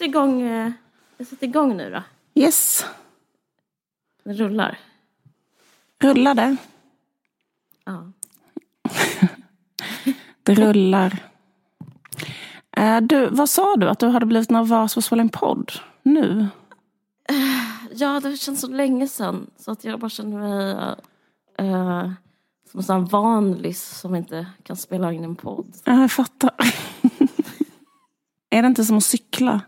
sätter igång, eh, jag sätter igång nu då. Yes. Den rullar. Rullar det? Ja. Det rullar. Eh, Du, vad sa du? Att du hade blivit nervös för att spela en podd? Nu? ja, det känns så länge sedan. Så att jag bara känner mig eh, som en sån här vanlis som inte kan spela in en podd. Ja, jag fattar. är det inte som att cykla?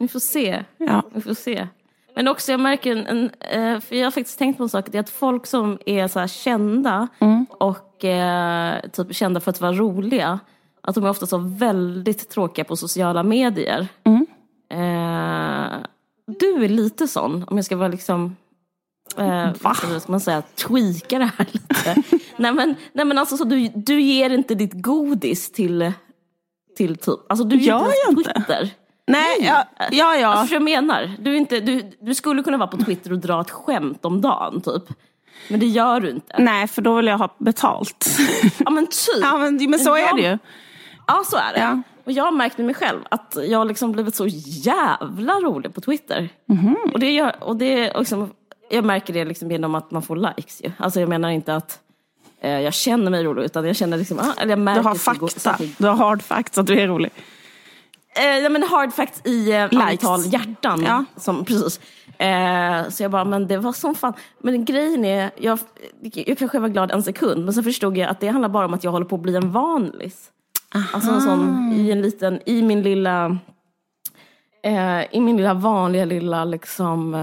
Vi får se. Ja. Vi får se. Men också jag märker en, en eh, för jag har faktiskt tänkt på en sak, det är att folk som är så här kända och eh, typ kända för att vara roliga, att de är ofta så väldigt tråkiga på sociala medier. Eh, du är lite sån, om jag ska vara liksom Eh, vad ska man säga, tweaka det här lite. nej, men, nej men alltså så du, du ger inte ditt godis till, till typ, alltså du Gör ger jag inte inte? Twitter. Nej, ja, ja. ja. Alltså, jag menar, du, inte, du, du skulle kunna vara på Twitter och dra ett skämt om dagen typ. Men det gör du inte. Nej, för då vill jag ha betalt. Ja men typ. ja, men, men så är det ju. Ja så är det. Ja. Och jag har märkt med mig själv att jag har liksom blivit så jävla rolig på Twitter. Mhm. Och det gör, och det liksom, jag märker det liksom genom att man får likes ju. Alltså jag menar inte att eh, jag känner mig rolig utan jag känner liksom, ah, eller jag Du märker har att det går- fakta. saker- Du har hard facts att du är rolig. Eh, ja, men hard facts i eh, antal hjärtan. Ja. Som, precis. Eh, så jag bara, men det var som fan. Men grejen är, jag, jag kanske var glad en sekund, men sen förstod jag att det handlar bara om att jag håller på att bli en vanlis. Alltså en sån, i en liten, i min lilla, eh, i min lilla vanliga lilla liksom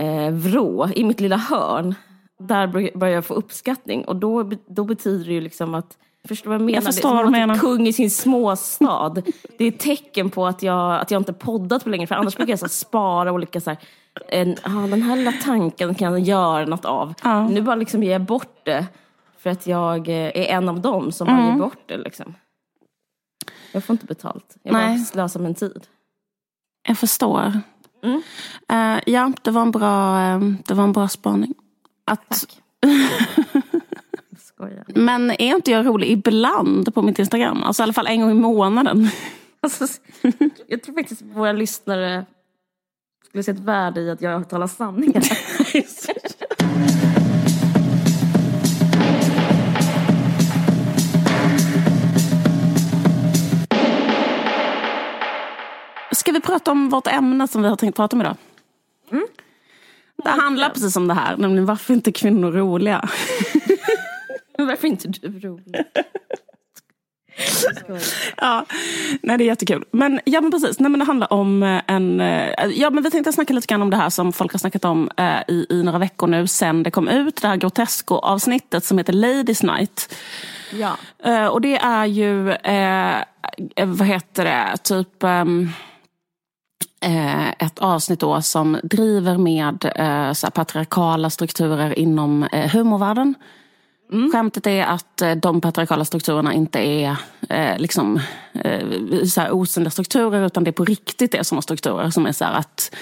eh, vrå, i mitt lilla hörn. Där bör- börjar jag få uppskattning och då, då betyder det ju liksom att Förstår vad jag menar? förstår det är vad du att menar. kung i sin småstad. Det är ett tecken på att jag, att jag inte poddat på länge. För annars brukar jag så spara olika så här, en, ah, den här lilla tanken kan jag göra något av. Ja. Nu bara liksom ger jag bort det. För att jag eh, är en av dem som Mm. ger bort det. Liksom. Jag får inte betalt. Jag Nej. bara slösar min tid. Jag förstår. Mm. Eh, ja, det var en bra, eh, det var en bra spaning. Att, Tack. Skojar. Men är inte jag rolig ibland på mitt Instagram? Alltså i alla fall en gång i månaden. Alltså, jag tror faktiskt våra lyssnare skulle se ett värde i att jag talar sanningar. Ska vi prata om vårt ämne som vi har tänkt prata om idag? Mm. Det handlar precis om det här, nämligen varför inte kvinnor roliga? Men Varför är inte du rolig? Ja, nej det är jättekul. Men, ja, men precis, nej, men det handlar om eh, en... eh, Ja, men vi tänkte snacka lite grann om det här som folk har snackat om eh, i, i några veckor nu sen det kom ut. Det här Grotesco-avsnittet som heter Ladies Night. Ja. Eh, och det är ju, eh, eh, vad heter det, typ ehm, eh, ett avsnitt då som driver med eh, så patriarkala strukturer inom eh, humorvärlden. Skämtet är att eh, de patriarkala strukturerna inte är eh, liksom, eh, så här osynliga strukturer utan det är på riktigt det är strukturer som är så här att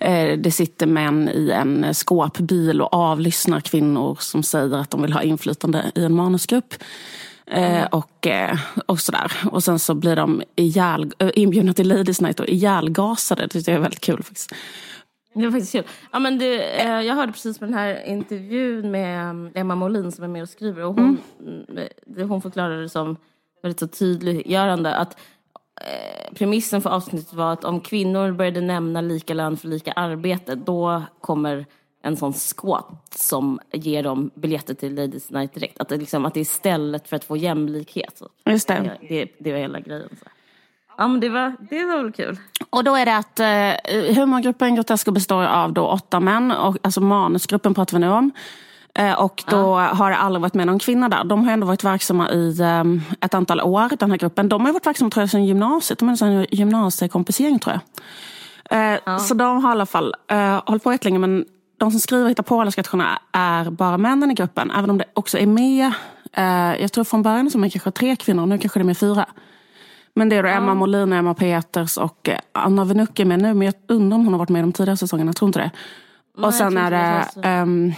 eh, det sitter män i en skåpbil och avlyssnar kvinnor som säger att de vill ha inflytande i en manusgrupp. Eh, och, eh, och sådär. Och sen så blir de ihjäl, inbjudna till Ladies Night och ihjälgasade. Det tycker jag är väldigt kul faktiskt. Det var faktiskt kul. Ja, men det, eh, jag hörde precis på den här intervjun med um, Emma Molin som är med och skriver. Och hon, mm. det, hon förklarade det som väldigt så tydliggörande att eh, premissen för avsnittet var att om kvinnor började nämna lika lön för lika arbete då kommer en sån squat som ger dem biljetter till Ladies Night direkt. Att det, liksom, att det är istället för att få jämlikhet. Så. Just det. Det, det var hela grejen. Så. Ja men det var, det var väl kul. Och då är det att eh, humorgruppen Grotesco består av då åtta män. Och, alltså manusgruppen pratar vi nu om. Eh, och då har det aldrig varit med någon kvinna där. De har ändå varit verksamma i eh, ett antal år, den här gruppen. De har varit verksamma tror jag, sedan gymnasiet. De är en gymnasiekompisering tror jag. Eh, Så de har i alla fall eh, hållit på jättelänge. Men de som skriver och hittar på alla sketcherna är bara männen i gruppen. Även om det också är med, eh, jag tror från början som är kanske tre kvinnor. Nu kanske det är med fyra. Men det är då Emma Molin, och Emma Peters och eh, Anna Venuk är med nu. Men jag undrar om hon har varit med i de tidigare säsongerna. Jag tror inte det. Nej, och sen är det... Um,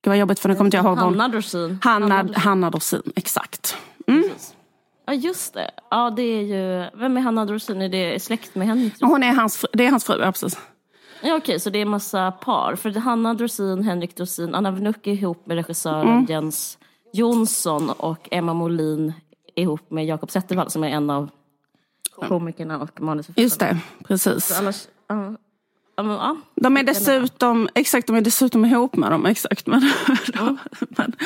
det var jobbigt för nu kommer inte jag ihåg vad. Hanna Dorsin. Hanna. Hanna Dorsin, exakt. Mm. Ja just det. Ja det är ju, vem är Hanna Dorsin? Är det släkt med Henrik? Hon är hans, fru- det är hans fru, ja precis. Ja okej, så det är massa par. För Hanna Dorsin, Henrik Dorsin, Anna Wnuck är ihop med regissören Jens Jonsson och Emma Molin ihop med Jakob Zettervall som är en av komikerna och manusförfattarna. Just det, precis. Annars, ja. Ja, ja. De är dessutom, exakt, de är dessutom ihop med dem, exakt. Men, men,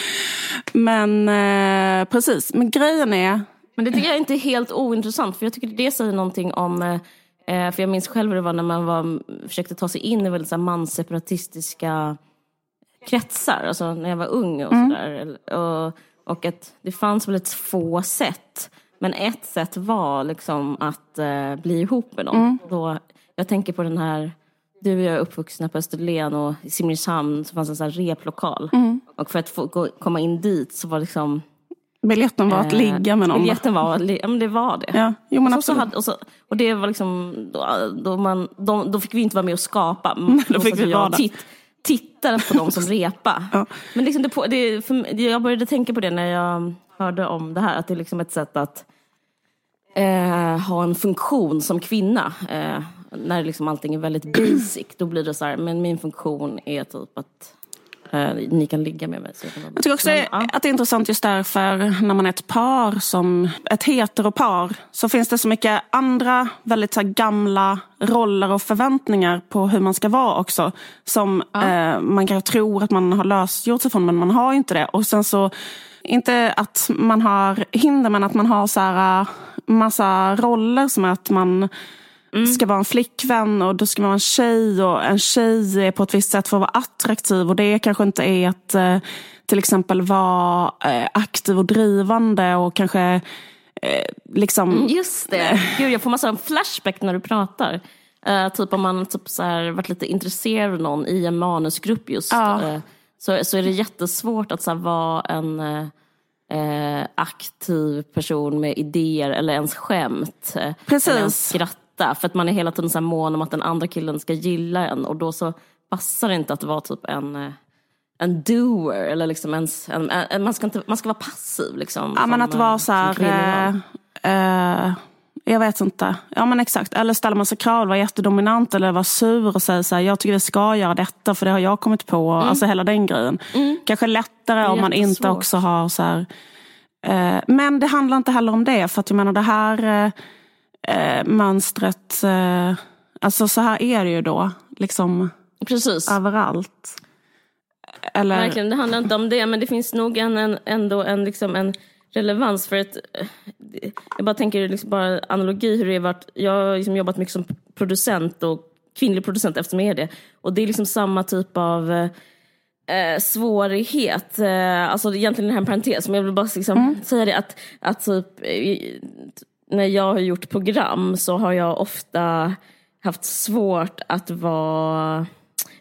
men eh, precis, men grejen är, Men det tycker jag inte är helt ointressant för jag tycker det säger någonting om eh, för jag minns själv hur det var när man var, försökte ta sig in i väldigt så här, mansseparatistiska kretsar, alltså när jag var ung och sådär. Och, och att det fanns väldigt få sätt. Men ett sätt var liksom att eh, bli ihop med någon. Då, jag tänker på den här, du och jag är uppvuxna på Österlen och i Simrishamn så fanns en sån här replokal. Och för att få gå, komma in dit så var liksom biljetten var att Eh, ligga med någon. Biljetten var, ja men det var det. Ja, jo men så, så hade, och, så, och det var liksom, då, då, man, då, då fick vi inte vara med och skapa. då fick vi vara där. Titt, tittade på dem som repa. Ja. Men liksom det, det, för, jag började tänka på det när jag hörde om det här, att det är liksom ett sätt att eh, ha en funktion som kvinna. Eh, när liksom allting är väldigt basic, då blir det så här, men min funktion är typ att eh, ni kan ligga med mig. Jag, Jag tycker också Men, ja. att det är intressant just därför när man är ett par, som ett heteropar, så finns det så mycket andra väldigt så här, gamla roller och förväntningar på hur man ska vara också. Som eh, man kanske tror att man har lösgjort sig från, men man har inte det. Och sen så, inte att man har hinder, men att man har så här, eh, massa roller som att man ska vara en flickvän och då ska man vara en tjej och en tjej är på ett visst sätt för att vara attraktiv och det kanske inte är att eh, till exempel vara eh, aktiv och drivande och kanske eh, liksom Just det. Gud, jag får massa flashback när du pratar. Typ om man typ så här, varit lite intresserad av någon i en manusgrupp just. Ja. så, så är det jättesvårt att så här, vara en eh, aktiv person med idéer eller ens skämt. Precis. Eller ens skratta. För att man är hela tiden så här mån om att den andra killen ska gilla en. Och då så passar det inte att vara typ en eh, en doer eller liksom ens, en, en, man, ska inte, man ska vara passiv liksom. Ja, men att eh, vara så som här... Eh, eh, jag vet inte. Ja men exakt. Eller ställer man sig krav, vara jättedominant eller vara sur och säga så här, jag tycker vi ska göra detta för det har jag kommit på. Alltså hela den grejen. Kanske lättare om man inte också har så här... Eh, men det handlar inte heller om det. För att jag menar det här eh, mönstret, eh, alltså så här är det ju då. Liksom Precis. överallt. Eller, Verkligen, det handlar inte om det, men det finns nog en, en, ändå en, liksom en relevans för att eh, jag bara tänker liksom bara analogi hur det har varit. Jag har liksom jobbat mycket som producent och kvinnlig producent eftersom jag är det. Och det är liksom samma typ av eh, eh, svårighet. Eh, alltså egentligen den här parentes, men jag vill bara liksom säga det att, att typ eh, när jag har gjort program så har jag ofta haft svårt att vara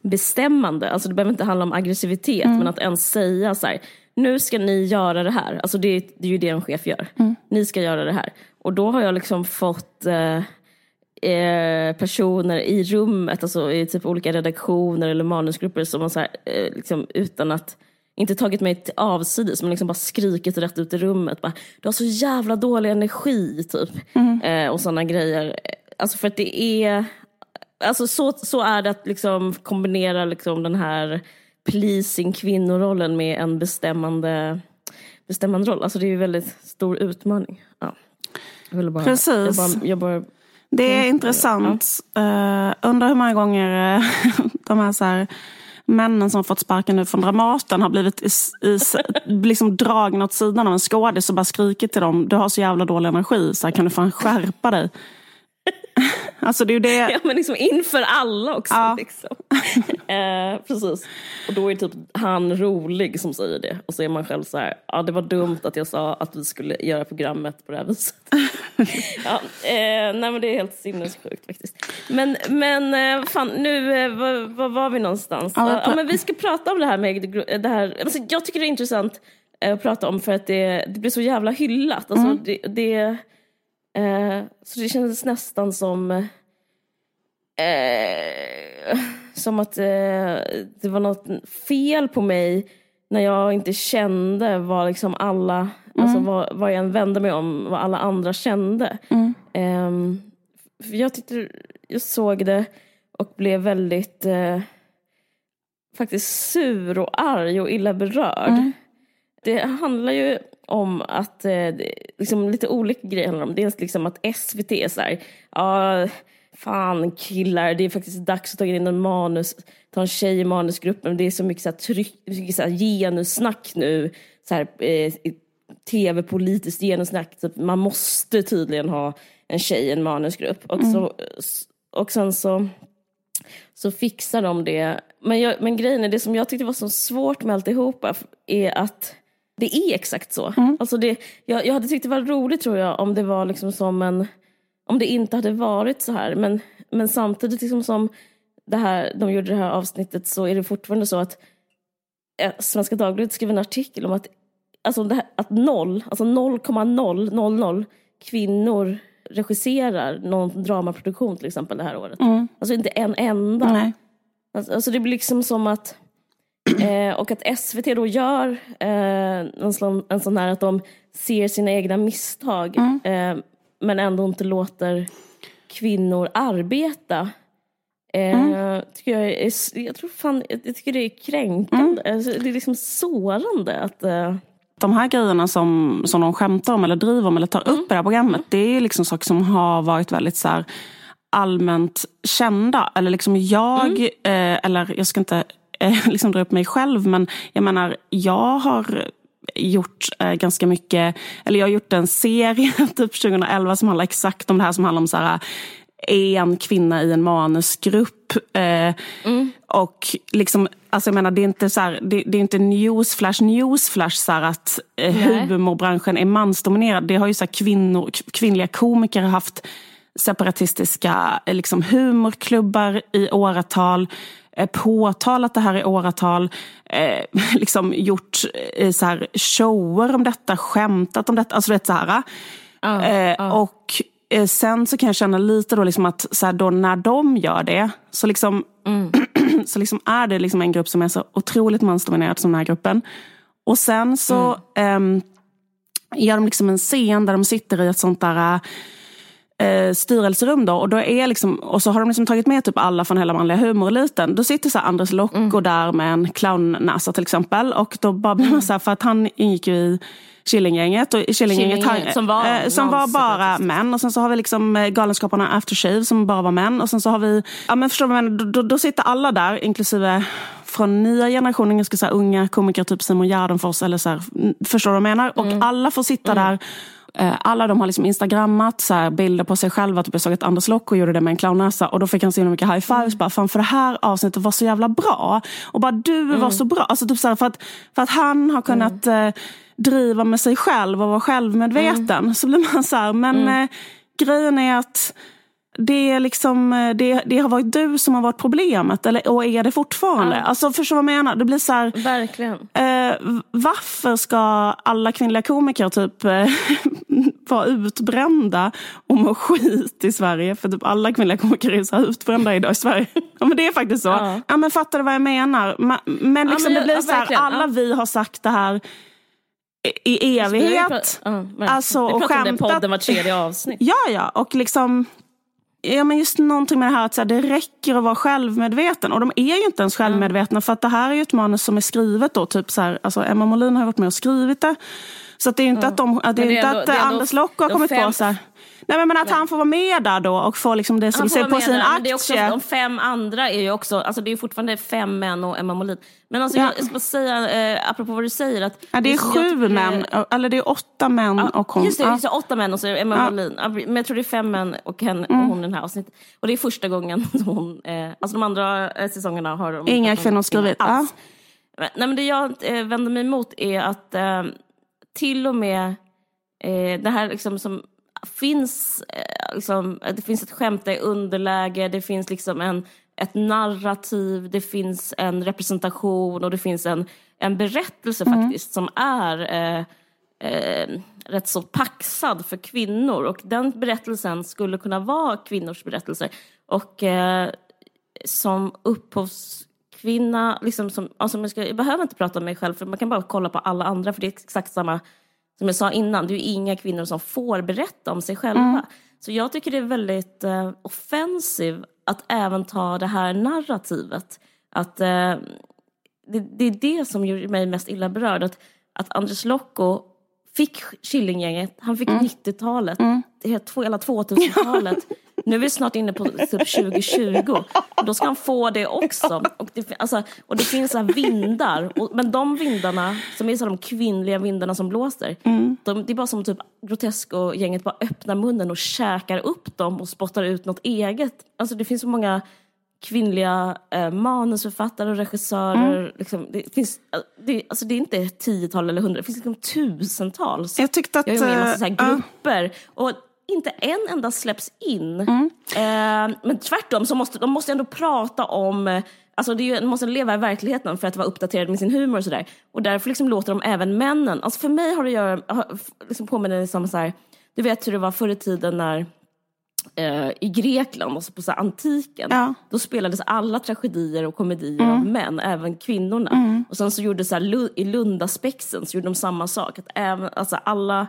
bestämmande. Alltså det behöver inte handla om aggressivitet men att ens säga så här, nu ska ni göra det här. Alltså det, det är ju det en chef gör. Ni ska göra det här. Och då har jag liksom fått eh, eh, personer i rummet, alltså i typ olika redaktioner eller manusgrupper som har så här, eh, liksom, utan att inte tagit mig till avsides men liksom bara skrikit rätt ut i rummet. Bara, du har så jävla dålig energi typ. Eh, och sådana grejer. Alltså för att det är, alltså så, så är det att liksom kombinera liksom den här pleasing kvinnorollen med en bestämmande, bestämmande roll. Alltså det är ju en väldigt stor utmaning. Ja. Jag bara, Precis. Jag bara, jag bara, Det är intressant. Uh, undrar hur många gånger eh, de här, så här männen som fått sparken nu från Dramaten har blivit i, i, liksom dragna åt sidan av en skådis och bara skrikit till dem. Du har så jävla dålig energi, så här, kan du fan skärpa dig? alltså det är det. Ja men liksom inför alla också. Ja. Liksom. eh, precis. Och då är typ han rolig som säger det. Och så är man själv så här, ja det var dumt att jag sa att vi skulle göra programmet på det här viset. ja, eh, nej men det är helt sinnessjukt faktiskt. Men, men eh, fan nu, eh, var, var var vi någonstans? Ja, Ja, men vi ska prata om det här med det här. Alltså, jag tycker det är intressant eh, att prata om för att det, det blir så jävla hyllat. Alltså, Mm. det, det, eh, så det kändes nästan som eh, som att eh, det var något fel på mig när jag inte kände vad liksom alla Alltså vad, vad jag än vände mig om, vad alla andra kände. Um, för jag tyckte, jag såg det och blev väldigt eh, faktiskt sur och arg och illa berörd. Det handlar ju om att, eh, liksom lite olika grejer handlar om. Dels liksom att SVT är så här, ja, fan killar, det är faktiskt dags att ta in en manus, ta en tjej i manusgruppen. Det är så mycket så här tryck, mycket så här genussnack nu. Så här, eh, tv-politiskt genussnack. Typ, man måste tydligen ha en tjej i en manusgrupp. Och, så, och sen så, så fixar de det. Men, jag, men grejen är, det som jag tyckte var så svårt med alltihopa är att det är exakt så. Mm. Alltså det, jag, jag hade tyckt det var roligt tror jag om det var liksom som en, om det inte hade varit så här. Men, men samtidigt liksom som det här, de gjorde det här avsnittet så är det fortfarande så att eh, Svenska Dagbladet skrev en artikel om att, alltså här, att noll, alltså 0,000 kvinnor regisserar någon dramaproduktion till exempel det här året. Alltså inte en enda. Mm. Nej. Alltså, alltså det blir liksom som att eh, och att SVT då gör eh, en, sån, en sån här att de ser sina egna misstag eh, men ändå inte låter kvinnor arbeta. Eh, tycker jag, är, jag, tror fan, jag tycker det är kränkande. Alltså, det är liksom sårande att... Eh, de här grejerna som, som de skämtar om eller driver om eller tar upp i det här programmet. Det är liksom saker som har varit väldigt så här, allmänt kända. Eller liksom jag, eh, eller jag ska inte eh, liksom dra upp mig själv men jag menar jag har gjort eh, ganska mycket, eller jag har gjort en serie typ 2011 som handlar exakt om det här som handlar om så här, en kvinna i en manusgrupp. Eh, Och liksom, alltså jag menar, det är inte, så här, det, det är inte newsflash, newsflash så här att eh, humorbranschen är mansdominerad. Det har ju så här kvinnor, kvinnliga komiker haft separatistiska eh, liksom, humorklubbar i åratal. Eh, påtalat det här i åratal. Eh, liksom gjort eh, så här, shower om detta, skämtat om detta. Alltså, vet, så här, eh, Och eh, sen så kan jag känna lite då liksom att så här, då när de gör det så, liksom, så liksom är det liksom en grupp som är så otroligt mansdominerad som den här gruppen. Och sen så ehm, gör de liksom en scen där de sitter i ett sånt där eh, styrelserum då, och, då är liksom, och så har de liksom tagit med typ alla från hela manliga humoreliten. Då sitter så Anders Locko där med en clownnäsa till exempel. Och då bara blir man så här, för att han ingick ju i Killinggänget. Och Killinggänget Killinggänget, som var eh, som var bara mansseparatist. män. Och sen så har vi liksom eh, Galenskaparna Aftershave som bara var män. Och sen så har vi, ja men förstår du vad jag menar? Då, då, då sitter alla där, inklusive från nya generationen, ganska så unga komiker, typ Simon Gärdenfors. Eller så här, mm, förstår du vad jag menar? Och alla får sitta där. Eh, Alla de har liksom instagrammat så här, bilder på sig själva. Typ jag såg att Anders Locko gjorde det med en clownnäsa. Och då fick han så himla mycket high fives. Bara, Fan, för det här avsnittet var så jävla bra. Och bara du var så bra. Alltså, typ så här, för, att, för att han har kunnat eh, driva med sig själv och vara självmedveten. Så blir man så här, men eh, grejen är att det, är liksom, eh, det, det har varit du som har varit problemet. Eller, och är det fortfarande. Alltså, förstår vad jag menar? Det blir så här, verkligen. Eh, varför ska alla kvinnliga komiker typ eh, vara utbrända och må skit i Sverige? För typ alla kvinnliga komiker är så här utbrända idag i Sverige. ja, men det är faktiskt så. Ja. Ja. men fattar du vad jag menar? Ma- Men, liksom, men det blir ja, så här, alla ja. vi har sagt det här i- Vi evighet. prat- ja, verkligen. Alltså, vi och pratar om den podden var tredje avsnitt. Ja, ja. Och liksom... Ja, men just någonting med det här att så här, det räcker att vara självmedveten. Och de är ju inte ens självmedvetna. För att det här är ju ett manus som är skrivet då. Typ så här, alltså Emma Molin har ju varit med och skrivit det. Så det är ju inte att, de, det är det är inte ändå- att Anders Locke har kommit på fem- så här. Nej, men, men att han får vara med där då och få liksom det som får ser på sin där, men det är också, aktie. de fem andra är ju också, alltså det är fortfarande fem män och Emma Molin. Men alltså Ja. jag, jag ska säga, eh, apropå vad du säger, att Ja, det är som jag sju tycker är- män, eller det är åtta män och hon. Just det, Ja. just det, åtta män och så Emma Ja. Molin. Ja, Men jag tror det är fem män och, hen, och hon i den här avsnittet. Och det är första gången som hon, eh, alltså de andra eh, säsongerna har de Inga kvinnor skrivit. Ja. Nej men det jag eh, vänder mig emot är att eh, till och med eh, det här liksom som finns, eh, liksom, det finns ett skämt i underläge, det finns liksom en, ett narrativ, det finns en representation och det finns en, en berättelse faktiskt som är eh, eh, rätt så paxad för kvinnor och den berättelsen skulle kunna vara kvinnors berättelser. Och eh, som upphovskvinna, liksom som, alltså jag, ska, jag behöver inte prata om mig själv för man kan bara kolla på alla andra för det är exakt samma som jag sa innan, det är ju inga kvinnor som får berätta om sig själva. Mm. Så jag tycker det är väldigt eh, offensiv att även ta det här narrativet. Att, eh, det, det är det som gör mig mest illa berörd. Att, att Andres Lokko fick Killinggänget, han fick 90-talet, det är två- hela 2000-talet. Nu är vi snart inne på typ 2020. Och då ska han få det också. Och det, alltså, och det finns så här vindar. Och, men de vindarna, som är så de kvinnliga vindarna som blåser. De, det är bara som typ Grotesco-gänget bara öppnar munnen och käkar upp dem och spottar ut något eget. Alltså det finns så många kvinnliga eh, manusförfattare och regissörer. Liksom, det, finns, eh, det, alltså det är inte tiotal eller hundra, det finns liksom tusentals. Jag tyckte att... Jag är med i massa ja. grupper. Och inte en enda släpps in. Mm. Eh, men tvärtom, så måste, de måste ändå prata om... Alltså det är ju, de måste leva i verkligheten för att vara uppdaterade med sin humor och sådär. Och därför liksom låter de även männen... Alltså för mig har det att göra... har- Liksom påminner det som så här, Du vet hur det var förr i tiden när eh, i Grekland, alltså på så antiken, Ja. Mm. då spelades alla tragedier och komedier av män, även kvinnorna. Och sen så gjorde så här, i Lundaspexen så gjorde de samma sak, att även, alltså alla,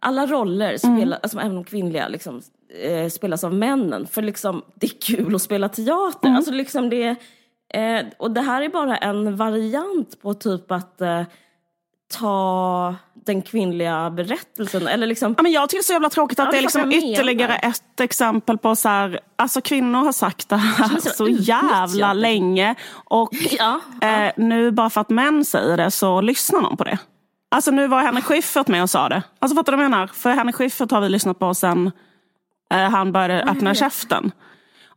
alla roller, spelar, alltså även de kvinnliga, liksom, eh, spelas av männen. För liksom, det är kul att spela teater. Alltså, liksom det, eh, och det här är bara en variant på typ att eh, ta den kvinnliga berättelsen, eller liksom Ja, men jag tycker det är så jävla tråkigt att Ja, det är liksom ytterligare ett exempel på så här, alltså kvinnor har sagt det här så så jävla länge. Och Ja, eh, nu bara för att män säger det så lyssnar någon på det. Alltså nu var Henrik Schyffert med och sa det. Alltså fattar du vad jag menar? För Henrik Schyffert har vi lyssnat på sen eh, han började öppna käften.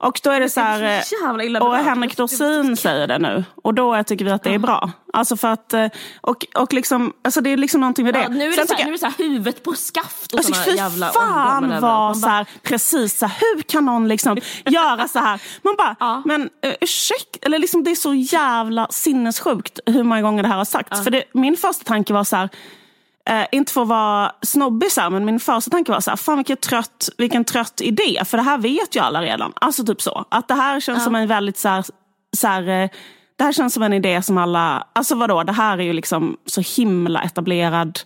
Och då är det så här, eh, och. Henrik Dorsin säger det nu. Och då tycker vi att det är bra. Alltså för att, eh, och, och liksom, alltså det är liksom någonting med det. Ja, nu är det, Sen så tycker här, jag- nu är det så här huvudet på skaft och Alltså såna jävla fan omdömen överallt. var Man så bara, här, precis så här, hur kan någon liksom göra så här? Man bara, Ja. men uh, ursäkta, eller liksom det är så jävla sinnessjukt hur många gånger det här har sagts. För det, min första tanke var så här, eh, inte för att vara snobbig så här, men min första tanke var så här, fan vilken trött, vilken trött idé, för det här vet ju alla redan. Alltså typ så, att det här känns som en väldigt så här, så här eh, det här känns som en idé som alla, alltså vadå, det här är ju liksom så himla etablerad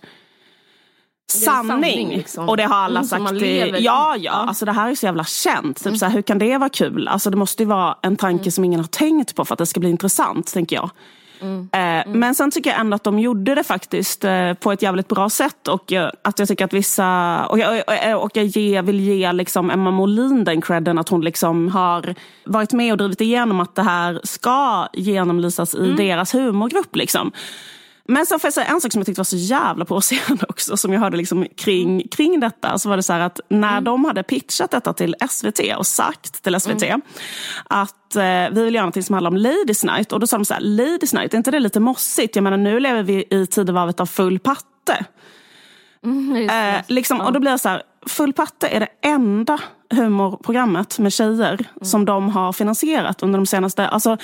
sanning. sanning, liksom. Och det har alla Mm, sagt. i- ja, ja, Ja. alltså det här är så jävla känt. Typ så här, hur kan det vara kul? Alltså det måste ju vara en tanke Mm. som ingen har tänkt på för att det ska bli intressant, tänker jag. Mm. Eh, Men sen tycker jag ändå att de gjorde det faktiskt eh, på ett jävligt bra sätt. Och eh, att jag tycker att vissa... Och jag, och jag ge, vill ge liksom Emma Molin den credden att hon liksom har varit med och drivit igenom att det här ska genomlysas i Mm. deras humorgrupp. Liksom. Men sen får jag säga en sak som jag tyckte var så jävla provocerande också, som jag hörde liksom kring, kring detta. Så var det så här att när de hade pitchat detta till SVT och sagt till SVT att eh, vi vill göra något som handlar om Ladies Night. Och då sa de så här, Ladies Night, är inte det lite mossigt? Jag menar nu lever vi i tidevarvet av full patte. det. Eh, liksom, Och då blir det så här, Full patte är det enda humorprogrammet med tjejer som de har finansierat under de senaste... Alltså,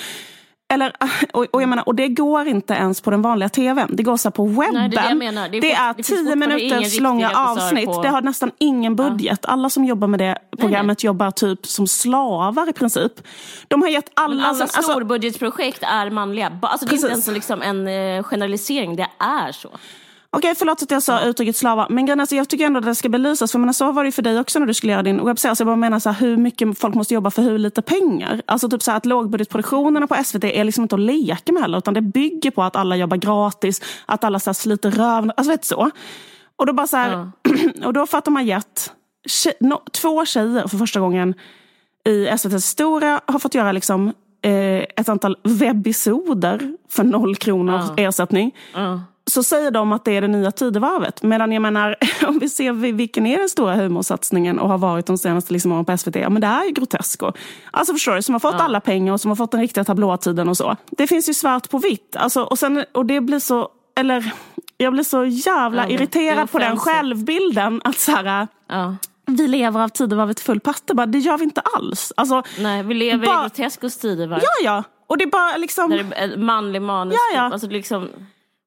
eller, och, och, jag menar, och det går inte ens på den vanliga tvn. Det går så på webben. Nej, det är det. Det är är tio minuters långa avsnitt. på- Det har nästan ingen budget. Alla som jobbar med det programmet jobbar typ som slavar i princip. De har gett alla... Men alla alltså, alltså, storbudgetprojekt är manliga. Alltså, det är inte ens liksom en eh, generalisering, det är så. Okej, förlåt att jag sa uttrycket slavar. Men grejen alltså, jag tycker ändå att det ska belysas. För menar, så var det ju för dig också när du skulle göra din webbserie. Så jag bara menar så här, hur mycket folk måste jobba för hur lite pengar. Alltså typ så här, att lågbudgetproduktionerna på SVT är liksom inte att leka med heller. Utan det bygger på att alla jobbar gratis. Att alla så här, sliter röven. Alltså vet du så. Och då bara så här, och då de har gett no, två tjejer för första gången i SVTs historia har fått göra liksom, eh, ett antal webbisoder för noll kronor ersättning så säger de att det är det nya tidevarvet. Medan jag menar, om vi ser vi- vilken är den stora humorsatsningen och har varit de senaste liksom, åren på SVT, ja men det är ju Grotesco. Alltså förstår du, som har fått alla pengar och som har fått den riktiga tablåtiden och så. Det finns ju svart på vitt. Alltså, och, sen, och det blir så, eller jag blir så jävla Ja, irriterad på den självbilden. Att så här, Ja. vi lever av tidevarvet full patte. Bara, det gör vi inte alls. Alltså, Nej, vi lever Bara- i Grotescos tidevarv. ja, ja. Och det är bara liksom... Där det är manlig manus. Ja, ja. Alltså liksom,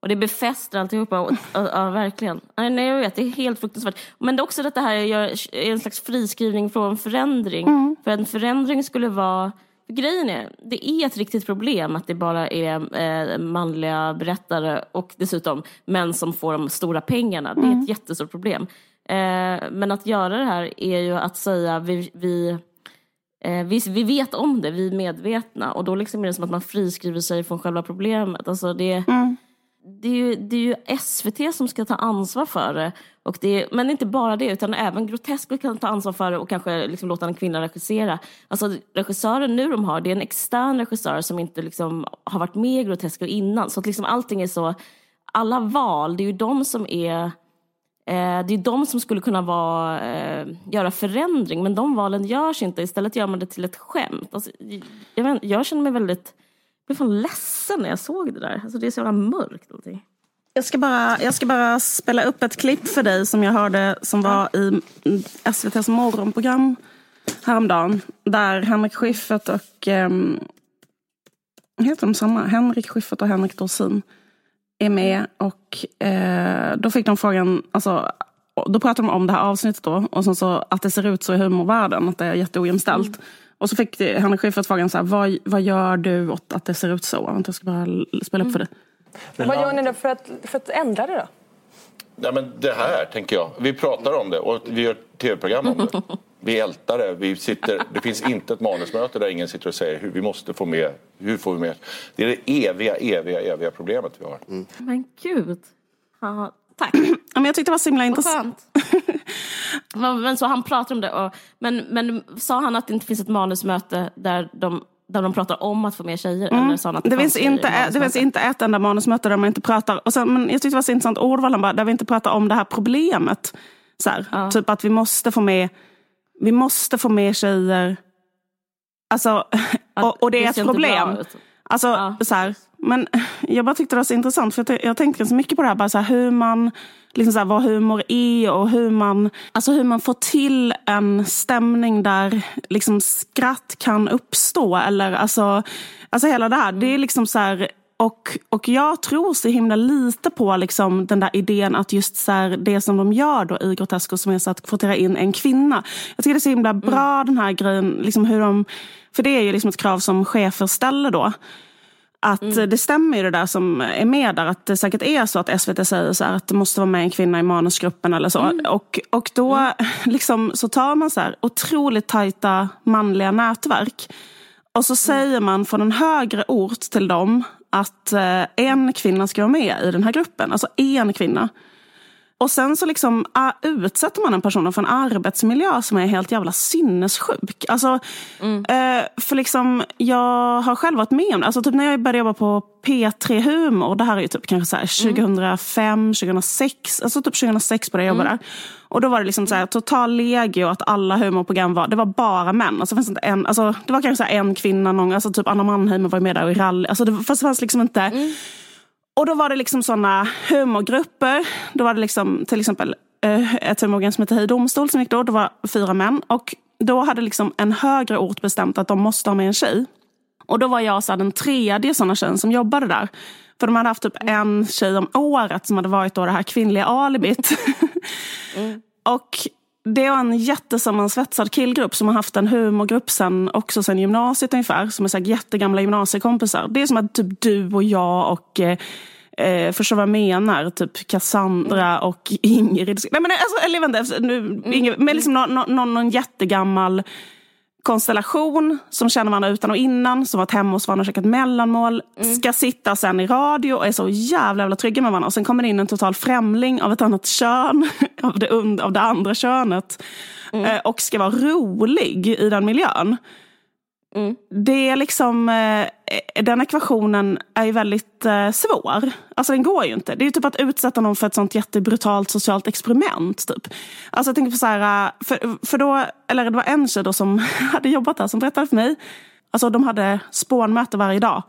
och det befäster alltihopa. Ja, verkligen. Nej, jag vet, det är helt fruktansvärt. Men det är också att det här är en slags friskrivning från förändring. Mm. För en förändring skulle vara grejen är, det är ett riktigt problem att det bara är eh, manliga berättare och dessutom män som får de stora pengarna. Det är Mm. ett jättestort problem. Eh, men att göra det här är ju att säga vi, vi, eh, vi, vi vet om det, vi är medvetna och då liksom är det som att man friskriver sig från själva problemet. Alltså det, Mm det, är ju, det är ju SVT som ska ta ansvar för det. Och det är, men inte bara det, utan även Grotesco kan ta ansvar för det och kanske liksom låta en kvinna regissera. Alltså regissören nu de har, det är en extern regissör som inte liksom har varit med i Grotesco innan. Så att liksom allting är så, alla val, det är ju de som är eh, det är de som skulle kunna vara, eh, göra förändring, men de valen görs inte. Istället gör man det till ett skämt. Alltså, jag, vet, jag känner mig väldigt blev fan ledsen när jag såg det där. Alltså, det är så jävla mörkt allting. Jag ska, bara, jag ska bara spela upp ett klipp för dig som jag hörde som var i SVTs morgonprogram häromdagen. Där Henrik Schyffert och um, heter de samma? Henrik Schyffert och Henrik Dorsin är med. Och eh, då fick de frågan, alltså, då pratade de om det här avsnittet då. Och sen så att det ser ut så i humorvärlden, att det är jätteojämställt. Mm. Och så fick det- Henrik Schyffert frågan så här, vad, vad gör du åt att det ser ut så? Jag ska bara spela upp för dig. Vad gör ni då för att, för att ändra det då? Ja, men det här, tänker jag. Vi pratar om det och vi gör tv-program om det. Vi ältar det. Vi sitter, det finns inte ett manusmöte där ingen sitter och säger hur vi måste få med, hur får vi med. Det är det eviga, eviga, eviga problemet vi har. Men gud. Ja, tack. Ja, Men jag tyckte det var så himla intressant. Men så han pratar om det. Och, men, men sa han att det inte finns ett manusmöte där de, där de pratar om att få mer tjejer? Eller sa han att det, Mm. Det finns, inte, det finns inte ett enda manusmöte där man inte pratar. Och sen, men jag tyckte det var så intressant ordval, han bara, där vi inte pratar om det här problemet. Så här, Typ att vi måste få med, vi måste få med tjejer. Alltså, och, och det är det ett ser inte problem. Alltså, Ja. så här, men jag bara tyckte det var så intressant. För jag, jag tänkte så mycket på det här, bara så här hur man, liksom så här, vad humor är och hur man, alltså hur man får till en stämning där liksom skratt kan uppstå. Eller alltså, alltså hela det här. Det är liksom så här, och, och jag tror så himla lite på liksom den där idén att just så här, det som de gör då i Grotesco som är så att kvotera in en kvinna. Jag tycker det är så himla bra den här grejen, liksom hur de, för det är ju liksom ett krav som chefer ställer då. Att eh, det stämmer ju det där som är med där, att det säkert är så att SVT säger så här, att det måste vara med en kvinna i manusgruppen eller så. Och, och då liksom, så tar man så här otroligt tajta manliga nätverk. Och så säger man från en högre ort till dem att eh, en kvinna ska vara med i den här gruppen. Alltså en kvinna. Och sen så liksom ah, utsätter man en person för en arbetsmiljö som är helt jävla sinnessjuk. Alltså, eh, för liksom, jag har själv varit med om det. Alltså, typ när jag började jobba på P3 Humor, det här är ju typ kanske så här 2005, 2006, alltså typ 2006 började jag jobba där. Och då var det liksom så här, total legio att alla humorprogram var, det var bara män. Alltså, fanns inte en, alltså, det var kanske en kvinna, någon, alltså typ Anna Mannheimer var med där i rally. Alltså, det, det fanns liksom inte och då var det liksom såna humorgrupper. Då var det liksom till exempel eh, ett humorprogram som hette Hej domstol som gick då. Det var fyra män. Och då hade liksom en högre ort bestämt att de måste ha med en tjej. Och då var jag så den tredje såna tjejen som jobbade där. För de hade haft typ en tjej om året som hade varit då det här kvinnliga alibit. Och det var en jättesammansvetsad killgrupp som har haft en humorgrupp sen, också sen gymnasiet ungefär. Som är så här jättegamla gymnasiekompisar. Det är som att typ du och jag och eh, Eh, förstår vad jag menar? Typ Cassandra och Ingrid. Nej, men alltså, eller inte, nu, Ingrid, men liksom någon, någon, någon jättegammal konstellation som känner varandra utan och innan, som varit hemma hos varandra och käkat mellanmål, ska sitta sen i radio och är så jävla, jävla trygga med varandra. Och sen kommer det in en total främling av ett annat kön, av det, und- av det andra könet, eh, och ska vara rolig i den miljön. Det är liksom, eh, Eh, den ekvationen är ju väldigt eh, svår. Alltså den går ju inte. Det är ju typ att utsätta någon för ett sånt jättebrutalt socialt experiment. Typ. Alltså jag tänker på så här, eh, för, för då, eller det var en tjej då som hade jobbat där som berättade för mig. Alltså de hade spånmöte varje dag.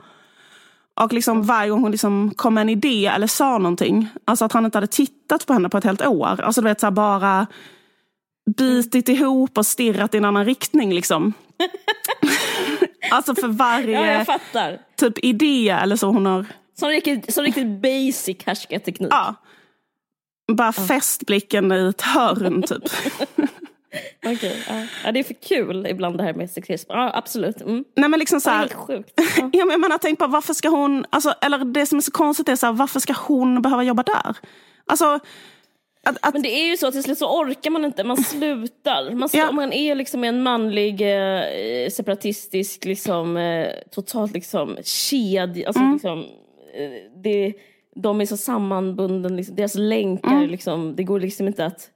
Och liksom varje gång hon liksom kom med en idé eller sa någonting. Alltså att han inte hade tittat på henne på ett helt år. Alltså du vet så här, bara bitit ihop och stirrat i en annan riktning liksom alltså för varje Ja, typ idé eller så hon har Som riktigt, som riktigt basic härskarteknik. ja, bara fäst blicken i ett hörn typ. okay, ja. ja. det är för kul ibland det här med sexism. Ja, absolut. Mm. Nej, men liksom så här, helt sjukt. Ja. ja, men jag menar, tänk på varför ska hon, alltså, eller det som är så konstigt är så här, varför ska hon behöva jobba där? Alltså, att, att... Men det är ju så, till slut så orkar man inte, man slutar. Man, ja. Man är liksom en manlig eh, separatistisk, liksom, eh, totalt liksom kedja, alltså, mm. liksom, eh, det, de är så sammanbunden, liksom, deras länkar, mm. liksom, det går liksom inte att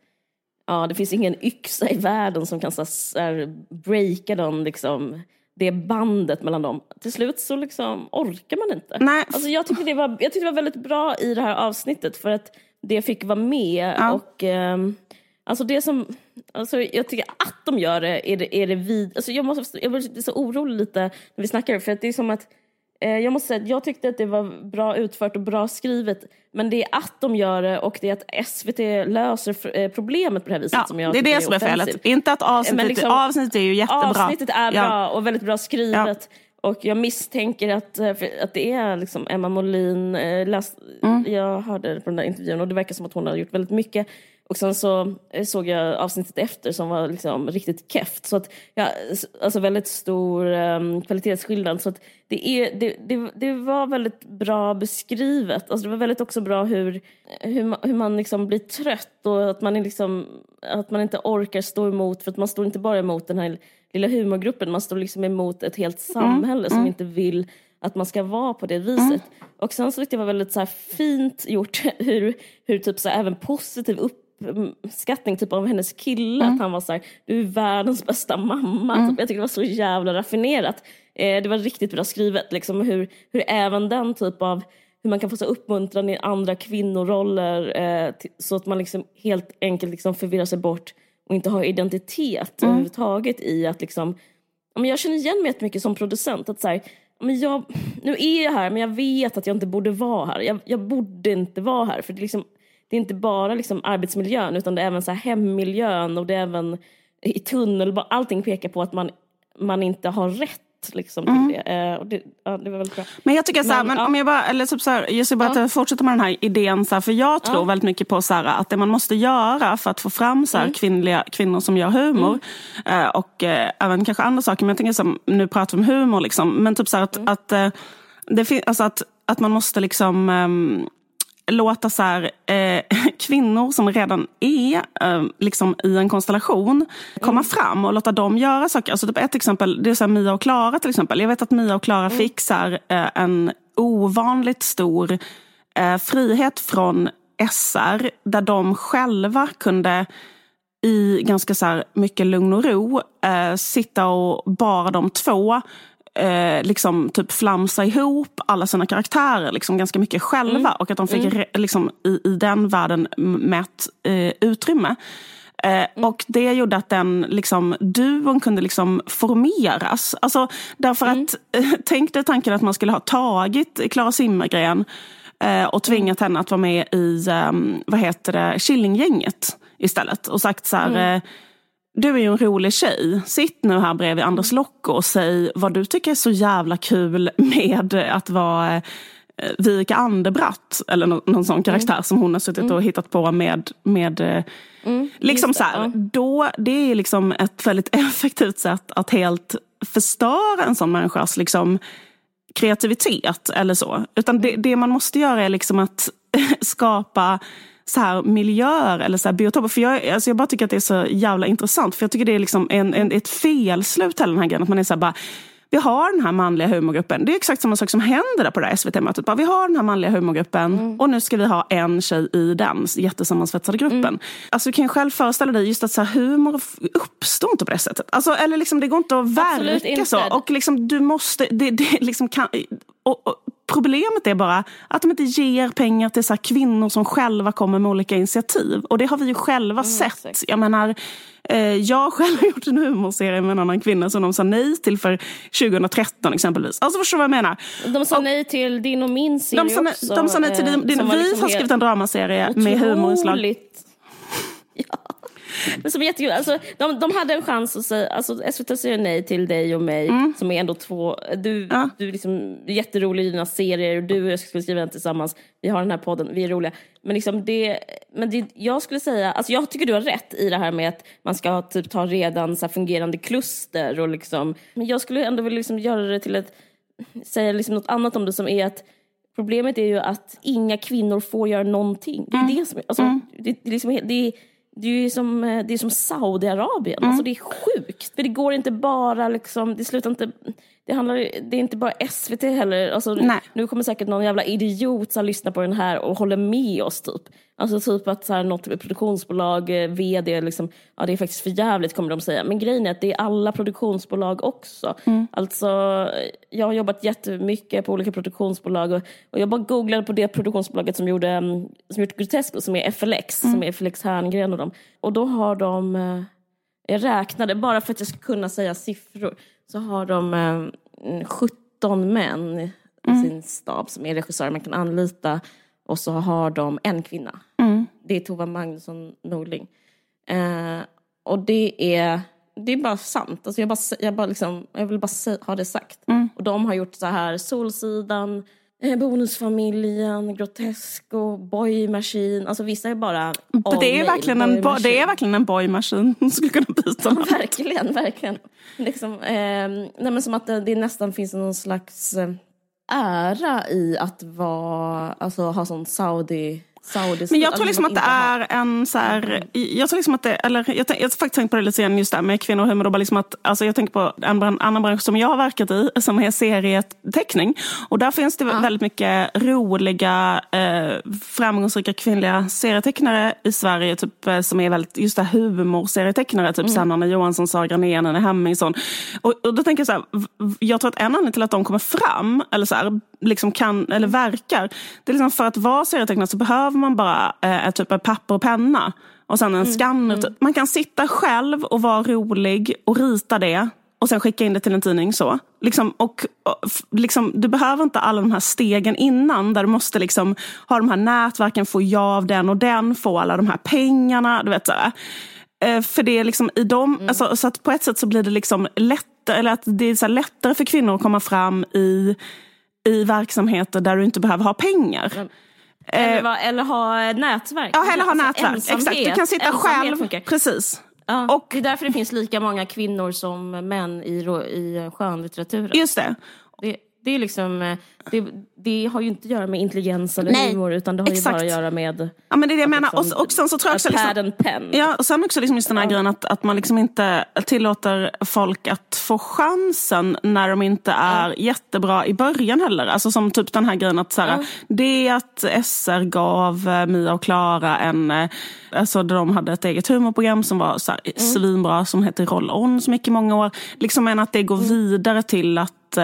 Ja, det finns ingen yxa i världen som kan så här, breaka dem, liksom, det bandet mellan dem. Till slut så liksom orkar man inte. Nej. Alltså, jag, tyckte det var, jag tyckte det var väldigt bra i det här avsnittet för att det fick vara med. Ja. Och, eh, alltså det som, alltså jag tycker att de gör det, är det, är det vid... Alltså jag, måste, jag blir så orolig lite när vi snackar för att det är som att eh, jag måste säga jag tyckte att det var bra utfört och bra skrivet. Men det är att de gör det och det är att SVT löser eh, problemet på det här viset ja, som jag Det är det som är felet. Inte att avsnittet, liksom, avsnittet är ju jättebra. Avsnittet är bra ja. och väldigt bra skrivet. Ja. Och jag misstänker att, eh, att det är liksom Emma Molin. Eh, läst, mm. Jag hörde på den där intervjun och det verkar som att hon har gjort väldigt mycket. Och sen så eh, såg jag avsnittet efter som var liksom riktigt keft. Så att, ja, alltså väldigt stor um, kvalitetsskillnad. Så att det, är, det, det, det, var väldigt bra beskrivet. Alltså det var väldigt också bra hur, hur man, hur man liksom blir trött och att man, är liksom, att man inte orkar stå emot. För att man står inte bara emot den här lilla humorgruppen. Man står liksom emot ett helt mm, samhälle mm. som inte vill att man ska vara på det viset. Mm. Och sen så tyckte jag var väldigt så fint gjort hur, hur typ så även positiv uppskattning typ av hennes kille. Mm. Att han var så här, du är världens bästa mamma. Mm. Typ, jag tyckte det var så jävla raffinerat. Eh, det var riktigt bra skrivet liksom hur, hur även den typ av hur man kan få så uppmuntran i andra kvinnoroller eh, så att man liksom helt enkelt liksom förvirrar sig bort och inte har identitet mm. överhuvudtaget i att liksom, men jag känner igen mig mycket som producent. Att så här, men jag, nu är jag här men jag vet att jag inte borde vara här. Jag, jag borde inte vara här. För det liksom, det är inte bara liksom arbetsmiljön utan det är även så här hemmiljön och det är även i tunnel. Allting pekar på att man, man inte har rätt liksom, mm. det. Eh, och det, ja, det var väldigt bra. Men jag tycker så här, men, ja. om jag bara, eller typ så här, just bara ja. fortsätta med den här idén, så här, för jag tror ja. väldigt mycket på så här, att det man måste göra för att få fram så här, mm. kvinnliga, kvinnor som gör humor, mm. eh, och eh, även kanske andra saker, men jag tänker som, nu pratar vi om humor, liksom, men typ så här, att, mm. att, det alltså att, att man måste liksom um, låta så här, eh, kvinnor som redan är eh, liksom i en konstellation komma mm. fram och låta dem göra saker. Alltså typ ett exempel, det är så Mia och Klara till exempel. Jag vet att Mia och Klara mm. fick så här, eh, en ovanligt stor eh, frihet från SR där de själva kunde i ganska så mycket lugn och ro eh, sitta och bara de två eh, liksom typ flamsa ihop alla sina karaktärer liksom ganska mycket själva mm. och att de fick mm. liksom, i, i den världen mätt eh, utrymme. Eh, mm. Och det gjorde att den liksom, duon kunde liksom formeras. Alltså, därför mm. att, eh, tänk dig tanken att man skulle ha tagit Klara Zimmergren eh, och tvingat mm. henne att vara med i, um, vad heter det, Killinggänget istället. Och sagt så här, mm. eh, du är ju en rolig tjej. Sitt nu här bredvid Anders Locke och säg vad du tycker är så jävla kul med att vara eh, Vika Anderbratt eller någon, någon sån karaktär mm. som hon har suttit mm. och hittat på med, med eh, mm, liksom så här, då, det är liksom ett väldigt effektivt sätt att helt förstöra en sån människas liksom, kreativitet eller så. Utan det, mm. det man måste göra är liksom att skapa så här miljöer eller så här biotoper. För jag, alltså jag bara tycker att det är så jävla intressant. För jag tycker det är liksom en, en, ett felslut hela den här grejen. Att man är så här bara, vi har den här manliga humorgruppen. Det är exakt samma sak som händer där på det här SVT-mötet. Vi har den här manliga humorgruppen mm. och nu ska vi ha en tjej i den jättesammansvetsade gruppen. Mm. Alltså, du kan ju själv föreställa dig just att så här, humor uppstår inte på det sättet. Alltså, eller liksom, det går inte att verka inte. så. Och liksom, du måste, det, det liksom kan, och, och, Problemet är bara att de inte ger pengar till så kvinnor som själva kommer med olika initiativ. Och det har vi ju själva mm, sett. Exakt. Jag menar, eh, jag själv har gjort en humorserie med en annan kvinna som de sa nej till för 2013 exempelvis. Alltså förstår du vad jag menar? De sa och, nej till din och min serie de sa, också. De sa nej till din, din vi liksom har skrivit en dramaserie med humorinslag. Ja. Men som är jättekul. Alltså, de, de hade en chans att säga, alltså SVT säger nej till dig och mig, som är ändå två, du, Ja. du är liksom jätterolig i dina serier, och du och jag skulle skriva den tillsammans, vi har den här podden, vi är roliga. Men, liksom det, men det, jag skulle säga, alltså jag tycker du har rätt i det här med att man ska typ, ta redan så fungerande kluster och liksom, men jag skulle ändå vilja liksom göra det till ett, säga liksom något annat om det som är att Problemet är ju att inga kvinnor får göra någonting. Det är det som alltså, det, det är liksom, det är, det är ju som, eh, det är som Saudiarabien. Alltså det är sjukt. För det går inte bara liksom, det slutar inte, det handlar det är inte bara SVT heller. Alltså, Nej. nu kommer säkert någon jävla idiot som lyssnar på den här och håller med oss typ. Alltså typ att så här, något produktionsbolag, eh, vd, liksom, ja det är faktiskt för jävligt kommer de säga. Men grejen är att det är alla produktionsbolag också. Alltså, jag har jobbat jättemycket på olika produktionsbolag och, och jag bara googlade på det produktionsbolaget som gjorde mm, som gjort Grotesco, som är FLX, som är FLX Herngren och dem. Och då har de, eh, jag räknade, bara för att jag ska kunna säga siffror, så har de eh, 17 män i sin stab som är regissörer man kan anlita. Och så har de en kvinna. Det är Tova Magnusson Norling. Eh, och det är, det är bara sant. Alltså jag, bara, jag, bara liksom, jag vill bara ha det sagt. Och de har gjort så här Solsidan, Bonusfamiljen, Grotesco, Boy Machine. Alltså vissa är bara all Det är, verkligen en, Boy bo- Machine. det är verkligen en boymaskin. Hon skulle kunna byta namn. Verkligen, verkligen. Liksom, eh, nej men som att det, det nästan finns någon slags eh, ära i att vara, alltså, ha sån Saudi... Saudi Men jag tror liksom att det är en så här, jag tror liksom att det, eller jag, jag har faktiskt tänkt på det lite grann just där med kvinnor och humor. Och bara liksom att, alltså jag tänker på en bran- annan bransch som jag har verkat i som är serieteckning. Och där finns det väldigt mycket roliga, eh, framgångsrika kvinnliga serietecknare i Sverige. Typ, eh, som är väldigt, just det humorserietecknare. Typ mm. Nanna Johansson, Sara Granén, Anna Hemmingsson. Och, och då tänker jag så här, jag tror att en anledning till att de kommer fram, eller så här, liksom kan, eller verkar, det är liksom för att vara serietecknare så behöver man bara eh, typ av papper och penna. Och sen en skanner. typ. Man kan sitta själv och vara rolig och rita det. Och sen skicka in det till en tidning. så. Liksom, och, och, liksom, du behöver inte alla de här stegen innan. Där du måste liksom ha de här nätverken, få ja av den och den, få alla de här pengarna. Du vet. Eh, För det är liksom i dem, alltså, så att på ett sätt så blir det liksom lättare, eller att det är så lättare för kvinnor att komma fram i, i verksamheter där du inte behöver ha pengar. Eller, va, eller ha nätverk. Ja, eller ha Alltså, nätverk. ensamhet. Exakt, du kan sitta Ensamhet själv. funkar. Precis. Ja, Och- det är därför det finns lika många kvinnor som män i, i skönlitteraturen. Just det. Det, är liksom, eh, det, det har ju inte att göra med intelligens eller Nej, humor utan det har ju exakt. bara att göra med Ja, men det är det jag menar. liksom, och, och sen så tror jag också... Liksom, and pen. ja, och sen också liksom just den här grejen att, att man liksom inte tillåter folk att få chansen när de inte är jättebra i början heller. Alltså som typ den här grejen att så här, det att SR gav eh, Mia och Klara en, eh, alltså de hade ett eget humorprogram som var så här, svinbra som hette Roll On som gick i många år. Liksom men att det går vidare till att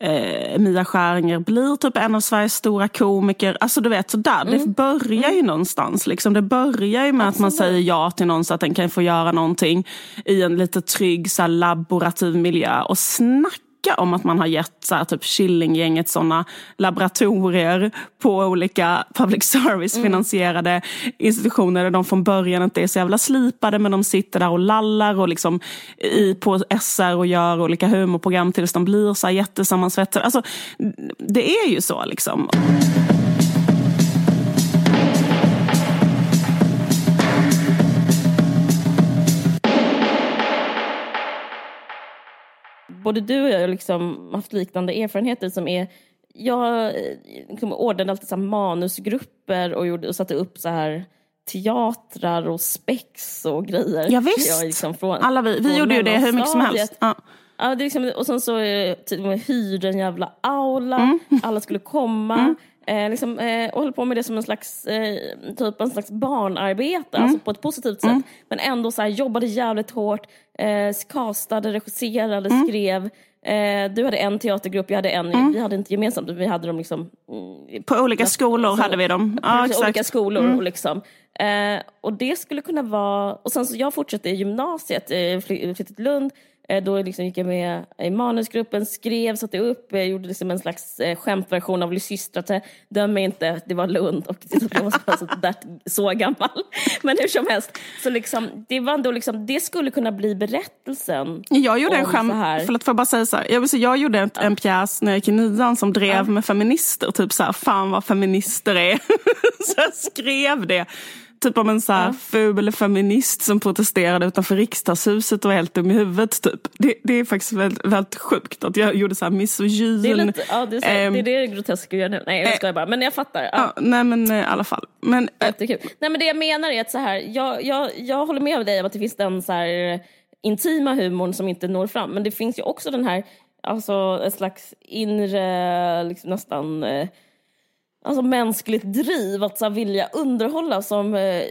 eh, Mia Skäringer blir typ en av Sveriges stora komiker. Alltså du vet sådär, det börjar ju någonstans. Liksom. Det börjar ju med att man säger ja till någon så att den kan få göra någonting i en lite trygg så här, laborativ miljö. Och snacka om att man har gett så här, typ Killinggänget såna laboratorier på olika public service-finansierade institutioner där de från början inte är så jävla slipade men de sitter där och lallar och liksom i, på SR och gör olika humorprogram tills de blir så här jättesammansvetsade. Alltså, det är ju så liksom. Både du och jag har liksom haft liknande erfarenheter som är jag eh, liksom ordnade alltid så manusgrupper och, gjorde, och satte upp så här teatrar och spex och grejer. Ja, visst. Liksom från, Alla vi, vi gjorde ju det hur mycket som helst. Ja. Ja, det liksom, och sen så eh, med hyrde en jävla aula, Mm. alla skulle komma. Eh, liksom, eh, och höll på med det som en slags, eh, typ en slags barnarbete, Mm. alltså på ett positivt sätt. Men ändå så här, jobbade jävligt hårt, eh, castade, regisserade, Mm. skrev. Eh, du hade en teatergrupp, jag hade en. Vi hade inte gemensamt, vi hade dem liksom mm, På olika skolor hade vi dem. Ja, Ja. Mm. olika skolor. Och, liksom. eh, och det skulle kunna vara... Och sen så jag fortsatte i gymnasiet, eh, fly- flyttade till Lund. Eh, då liksom gick jag med i manusgruppen, skrev, satte upp, jag gjorde liksom en slags eh, skämtversion av Lysistrate. Döm mig inte, det var Lund och jag var så, där, så gammal. Men hur som helst, så liksom, det, var ändå liksom, det skulle kunna bli berättelsen. Jag gjorde en skämt, förlåt får jag bara säga så här. Jag, jag gjorde en, en pjäs när jag gick i nian som drev ja. med feminister, typ så här, fan vad feminister är. så jag skrev det Typ om en så här ja. ful feminist som protesterade utanför riksdagshuset och var helt dum i huvudet. Typ. Det, det är faktiskt väldigt, väldigt sjukt att jag gjorde så här misogyn. Det är, lite, ja, det, är så, ähm, det är det groteska gör nu. Nej jag skojar bara, men jag fattar. Ja. ja nej men eh, i alla fall. Men, äh, Nej men det jag menar är att så här, jag, jag, jag håller med dig om att det finns den så här eh, intima humorn som inte når fram. Men det finns ju också den här, alltså ett slags inre, liksom nästan eh, alltså, mänskligt driv att så här, vilja underhålla som eh,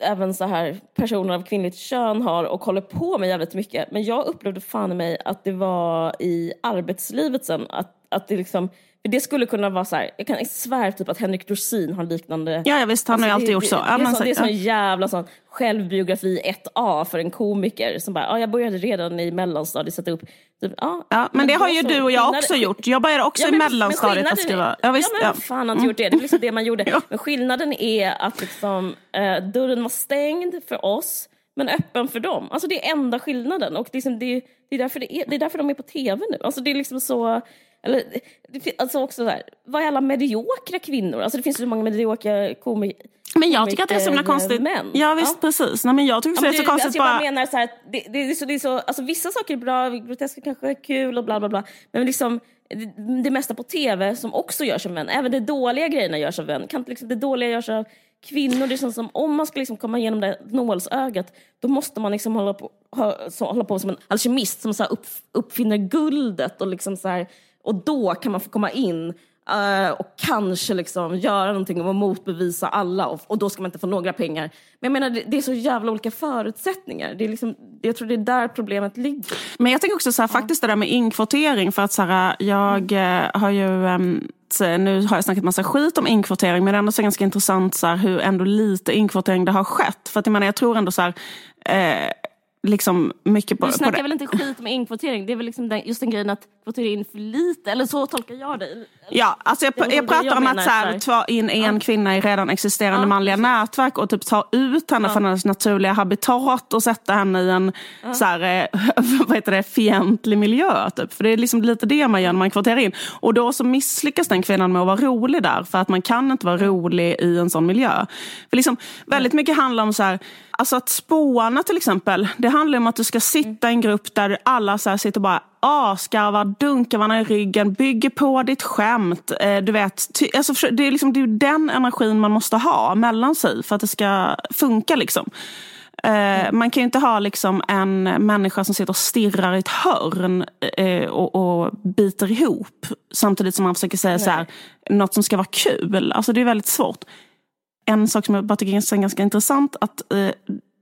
även så här personer av kvinnligt kön har och håller på med jävligt mycket. Men jag upplevde fan i mig att det var i arbetslivet sen, att, att det liksom för det skulle kunna vara så här, jag kan svära typ att Henrik Dorsin har liknande... Ja, ja visst, han alltså, har ju alltid gjort så. Det, det, det, är, så, det är sån jävla sån självbiografi 1A för en komiker som bara, ja, jag började redan i mellanstadiet sätta upp... Typ, ja, ja, men det har ju du och jag också gjort. Jag började också ja, men, i mellanstadiet att skriva. Ja, visst, ja men vad fan har inte gjort det? Det är liksom det man gjorde. Men skillnaden är att liksom, eh, dörren var stängd för oss men öppen för dem. Alltså det är enda skillnaden. Och det är, liksom, det, det, är därför det, är, det är därför de är på tv nu. Alltså det är liksom så... Eller, alltså också så här, vad är alla mediokra kvinnor? Alltså det finns så många mediokra komiker. Men jag tycker att det är så himla konstigt. Män. Ja visst ja. precis. Nej, men jag tycker ja, det är så konstigt alltså, bara... Menar så här, det, det, är så, det är så, alltså vissa saker är bra, groteska kanske är kul och bla bla bla. Men liksom det, det mesta på tv som också görs av män, även de dåliga grejerna görs av män. Kan liksom, det dåliga görs av kvinnor. Det känns som om man ska liksom komma igenom det nålsögat då måste man liksom hålla på, ha, så, hålla på som en alkemist som så upp, uppfinner guldet och liksom så här, och då kan man få komma in uh, och kanske liksom göra någonting och motbevisa alla och, och, då ska man inte få några pengar. Men jag menar, det, det är så jävla olika förutsättningar. Det är liksom, jag tror det är där problemet ligger. Men jag tänker också så här, ja. faktiskt det där med inkvotering. För att så här, jag mm. har ju um, nu har jag snackat massa skit om inkvotering men det är ändå så ganska intressant så här, hur ändå lite inkvotering det har skett. För att jag menar, jag tror ändå så här, eh, liksom mycket på, du snackar på väl inte skit om inkvotering? Det är väl liksom den, just den grejen att kvotera in för lite, eller så tolkar jag det. Ja, alltså jag, jag pratar jag om att så här, ta in en ja. kvinna i redan existerande ja. manliga nätverk och typ ta ut henne ja. från hennes naturliga habitat och sätta henne i en ja. så här, eh, vad heter det, fientlig miljö. Typ. För det är liksom lite det man gör när man kvoterar in. Och då så misslyckas den kvinnan med att vara rolig där för att man kan inte vara rolig i en sån miljö. För liksom, väldigt mycket handlar om så här, Alltså att spåna till exempel, det handlar om att du ska sitta i en grupp där alla så sitter bara asgarvar, dunkar varandra i ryggen, bygger på ditt skämt. Eh, du vet, alltså det, är liksom, det är den energin man måste ha mellan sig för att det ska funka. Liksom. Mm. Man kan ju inte ha liksom en människa som sitter och stirrar i ett hörn eh, och, och biter ihop samtidigt som man försöker säga så här, något som ska vara kul. Alltså det är väldigt svårt en sak som jag bara tycker är ganska intressant. att eh,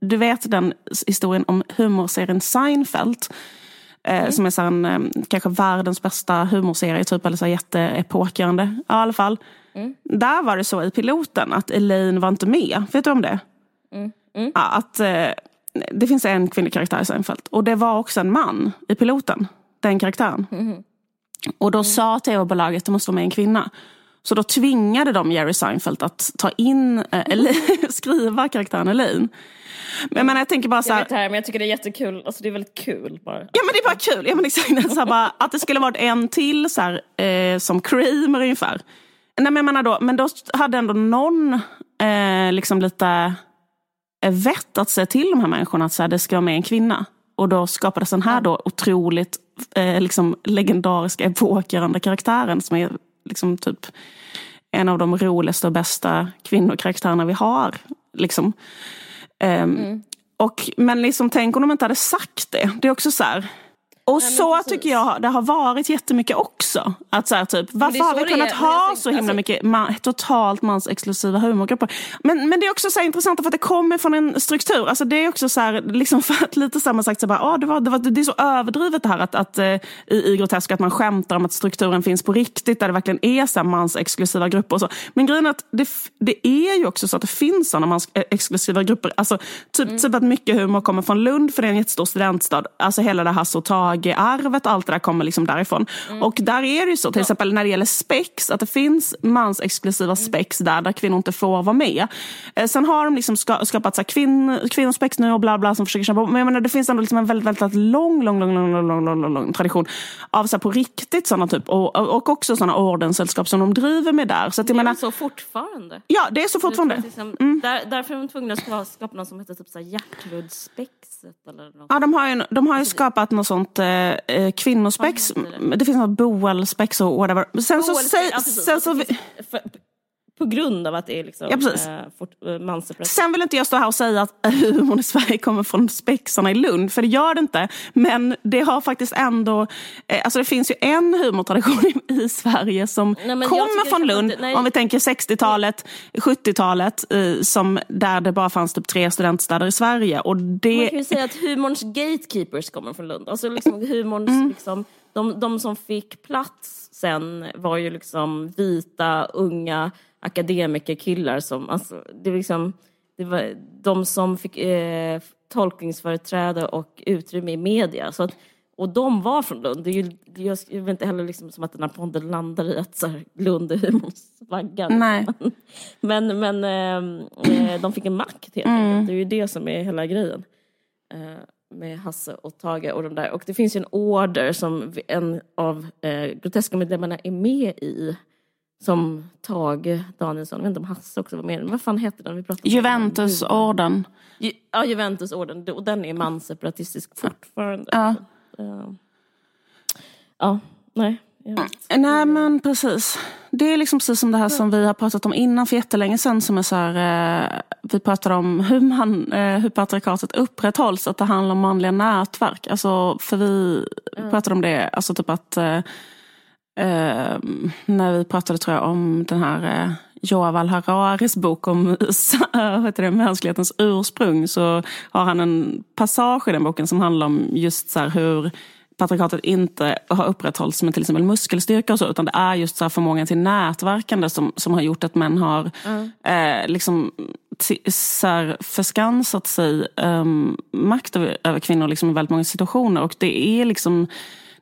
Du vet den historien om humorserien Seinfeld. Eh, mm. Som är så en, eh, kanske världens bästa humorserie, typ, eller så jätteepokgörande. Ja, i alla fall. Mm. Där var det så i piloten att Elaine var inte med. Vet du om det? Mm. mm. Ja, att Det finns en kvinnlig karaktär i Seinfeld. Och det var också en man i piloten. Den karaktären. Mm. Och då mm. sa tv-bolaget att det måste vara med en kvinna. Så då tvingade de Jerry Seinfeld att ta in, äh, skriva karaktären Elaine. Men, men jag tänker bara så här, Jag vet det här, men jag tycker det är jättekul. Alltså det är väldigt kul bara. Ja men det är bara kul. Ja, men exakt, så bara, att det skulle varit en till så här, eh, som Kramer ungefär. Nej, men, jag då, men då hade ändå någon eh, liksom lite eh, vett att säga till de här människorna att så här, det ska vara med en kvinna. Och då skapades den här då otroligt eh, liksom legendariska, epokgörande karaktären som är liksom typ en av de roligaste och bästa kvinnokaraktärerna vi har. Liksom. Um, mm. och, men liksom, tänk om de inte hade sagt det. Det är också så här, Och så precis. tycker jag det har varit jättemycket också. Att så här, typ, varför har vi kunnat ha så himla alltså... mycket man, totalt mansexklusiva humorgrupper? Men, men det är också så intressant för att det kommer från en struktur. Alltså det är också så här, liksom för att lite samma sagt, så bara, ah, det, var, det, var, det är så överdrivet det här att, att, uh, i, i Grotesk att man skämtar om att strukturen finns på riktigt, där det verkligen är så här mansexklusiva grupper och så. Men grejen är att det, det är ju också så att det finns sådana mansexklusiva grupper. Alltså, typ, mm. typ att mycket humor kommer från Lund, för det är en jättestor studentstad. Alltså hela det här så arvet och allt det där kommer liksom därifrån. Mm. Och där är det ju så, till exempel när det gäller spex, att det finns mansexklusiva mm. spex där, där kvinnor inte får vara med. Eh, sen har de liksom ska, skapat så här, kvinn, kvinnospex nu och bla bla som försöker kämpa Men jag menar, det finns ändå liksom en väldigt, väldigt, lång, lång, lång, lång, lång, lång, lång, lång tradition av så här, på riktigt sådana typ, och, och också sådana ordenssällskap som de driver med där. Så att, jag det är menar, så fortfarande. Ja, det är så fortfarande. Liksom, mm. där, därför är de tvungna att skapa något som heter typ Gertrudspex spexet? Eller något? Ja, de har ju, de har ju skapat något sånt eh, eh kvinnospex. Det? det? finns något boelspex och whatever. Sen så, säg, sen så, för, på grund av att det är liksom, ja, precis. Eh, fort, eh, Sen vill inte jag stå här och säga att humorn i Sverige kommer från spexarna i Lund, för det gör det inte. Men det har faktiskt ändå, eh, alltså det finns ju en humortradition i, i Sverige som nej, kommer från Lund, inte, om vi tänker 60-talet, 70-talet, eh, som, där det bara fanns typ tre studentstäder i Sverige. Och det... Man kan ju säga att humorns gatekeepers kommer från Lund. Alltså liksom humorns, mm. liksom, de, de som fick plats sen var ju liksom vita, unga akademikerkillar som, alltså, det, liksom, det var de som fick eh, tolkningsföreträde och utrymme i media. Så att, och de var från Lund. Det är ju, är, jag vet inte heller liksom som att den här podden landar i att så här, Lund är humorns vagga. Nej. Men, men eh, eh, de fick en makt helt mm. enkelt. Det är ju det som är hela grejen. Eh, med Hasse och Tage och de där. Och det finns ju en order som en av eh, Groteska-medlemmarna är med i. Som Tage Danielsson, jag vet inte om Hasse också var med vad fan heter den? Vi Juventusorden. Ju, ja, Juventusorden. Och den är manseparatistisk fortfarande. Ja. Uh, ja, nej. Nej men precis. Det är liksom precis som det här som vi har pratat om innan för jättelänge sedan. Som är så här, eh, vi pratade om hur, man, eh, hur patriarkatet upprätthålls. Att det handlar om manliga nätverk. Alltså, för vi mm. pratade om det, alltså typ att eh, eh, när vi pratade tror jag om den här eh, Joaval Hararis bok om heter det, mänsklighetens ursprung så har han en passage i den boken som handlar om just så hur patriarkatet inte har upprätthållits med till exempel muskelstyrka och så, utan det är just så förmågan till nätverkande som, som har gjort att män har mm. eh, liksom, så här, förskansat sig um, makt över, över, kvinnor liksom, i väldigt många situationer. Och det är liksom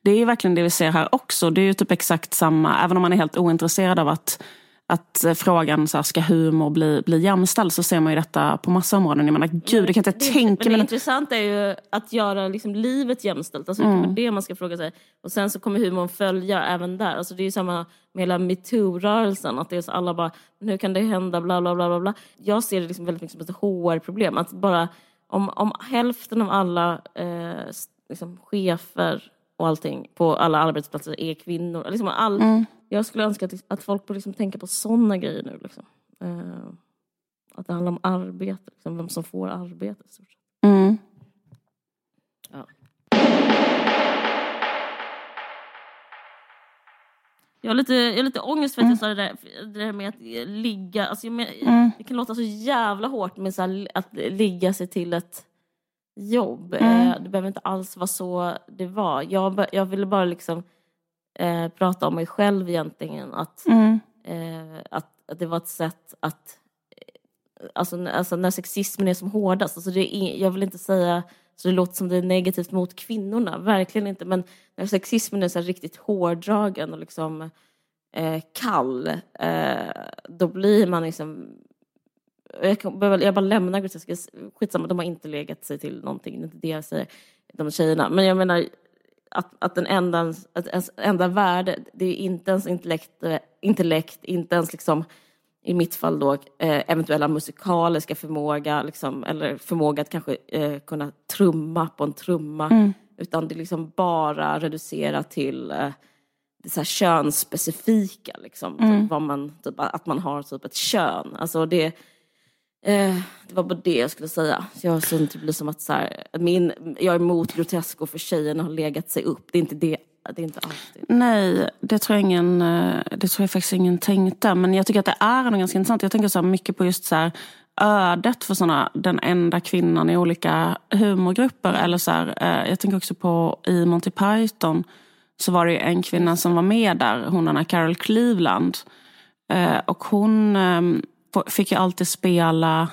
det är verkligen det vi ser här också. Det är ju typ exakt samma, även om man är helt ointresserad av att att eh, frågan så här, ska humor bli, bli jämställd så ser man ju detta på massa områden. Jag menar gud, det kan jag inte det, tänka mig. Det intressanta är ju att göra liksom, livet jämställt. Alltså, mm. Det är det man ska fråga sig. Och sen så kommer humorn följa även där. Alltså, det är ju samma med hela metoo-rörelsen. Att det är så alla bara, hur kan det hända, bla bla bla. bla. Jag ser det liksom väldigt mycket som ett HR-problem. Att bara om, om hälften av alla eh, liksom, chefer och allting på alla arbetsplatser är kvinnor. Liksom all, mm. Jag skulle önska att, att folk får liksom tänka på sådana grejer nu. Liksom. Uh, att det handlar om arbete, liksom, vem som får arbete. Mm. Ja. Jag har, lite, jag har lite ångest för att jag sa det där, det där med att ligga. Alltså jag men, mm. Det kan låta så jävla hårt med så här, att ligga sig till ett jobb. Mm. Eh, det behöver inte alls vara så det var. Jag, jag ville bara liksom eh, prata om mig själv egentligen. Att, mm. eh, att, att, det var ett sätt att... Eh, alltså, alltså när sexismen är som hårdast. Alltså det är, jag vill inte säga så det låter som det är negativt mot kvinnorna. Verkligen inte. Men när sexismen är så riktigt hårdragen och liksom eh, kall. Eh, då blir man liksom jag, kan, jag bara lämnar groteska, skitsamma, de har inte legat sig till någonting, det är inte det jag säger, de tjejerna. Men jag menar att, att den enda, att ens enda värde, det är inte ens intellekt, intellekt inte ens liksom i mitt fall då eh, eventuella musikaliska förmåga, liksom, eller förmåga att kanske eh, kunna trumma på en trumma. Mm. Utan det är liksom bara reducerat till eh, det så här könsspecifika, liksom, mm. typ, vad man, typ, att man har typ ett kön. Alltså det, Eh, det var bara det jag skulle säga. Så jag så det blir som att så här, min, jag är emot Grotesco för tjejerna har legat sig upp. Det är inte det. Det är inte alltid. Nej, det tror jag, ingen, eh, det tror jag faktiskt ingen tänkte. Men jag tycker att det är nog ganska intressant. Jag tänker så mycket på just så här, ödet för såna, den enda kvinnan i olika humorgrupper. Eller så här, eh, jag tänker också på i Monty Python så var det en kvinna som var med där, hon den här Carol Cleveland. Eh, och hon ehm, fick ju alltid spela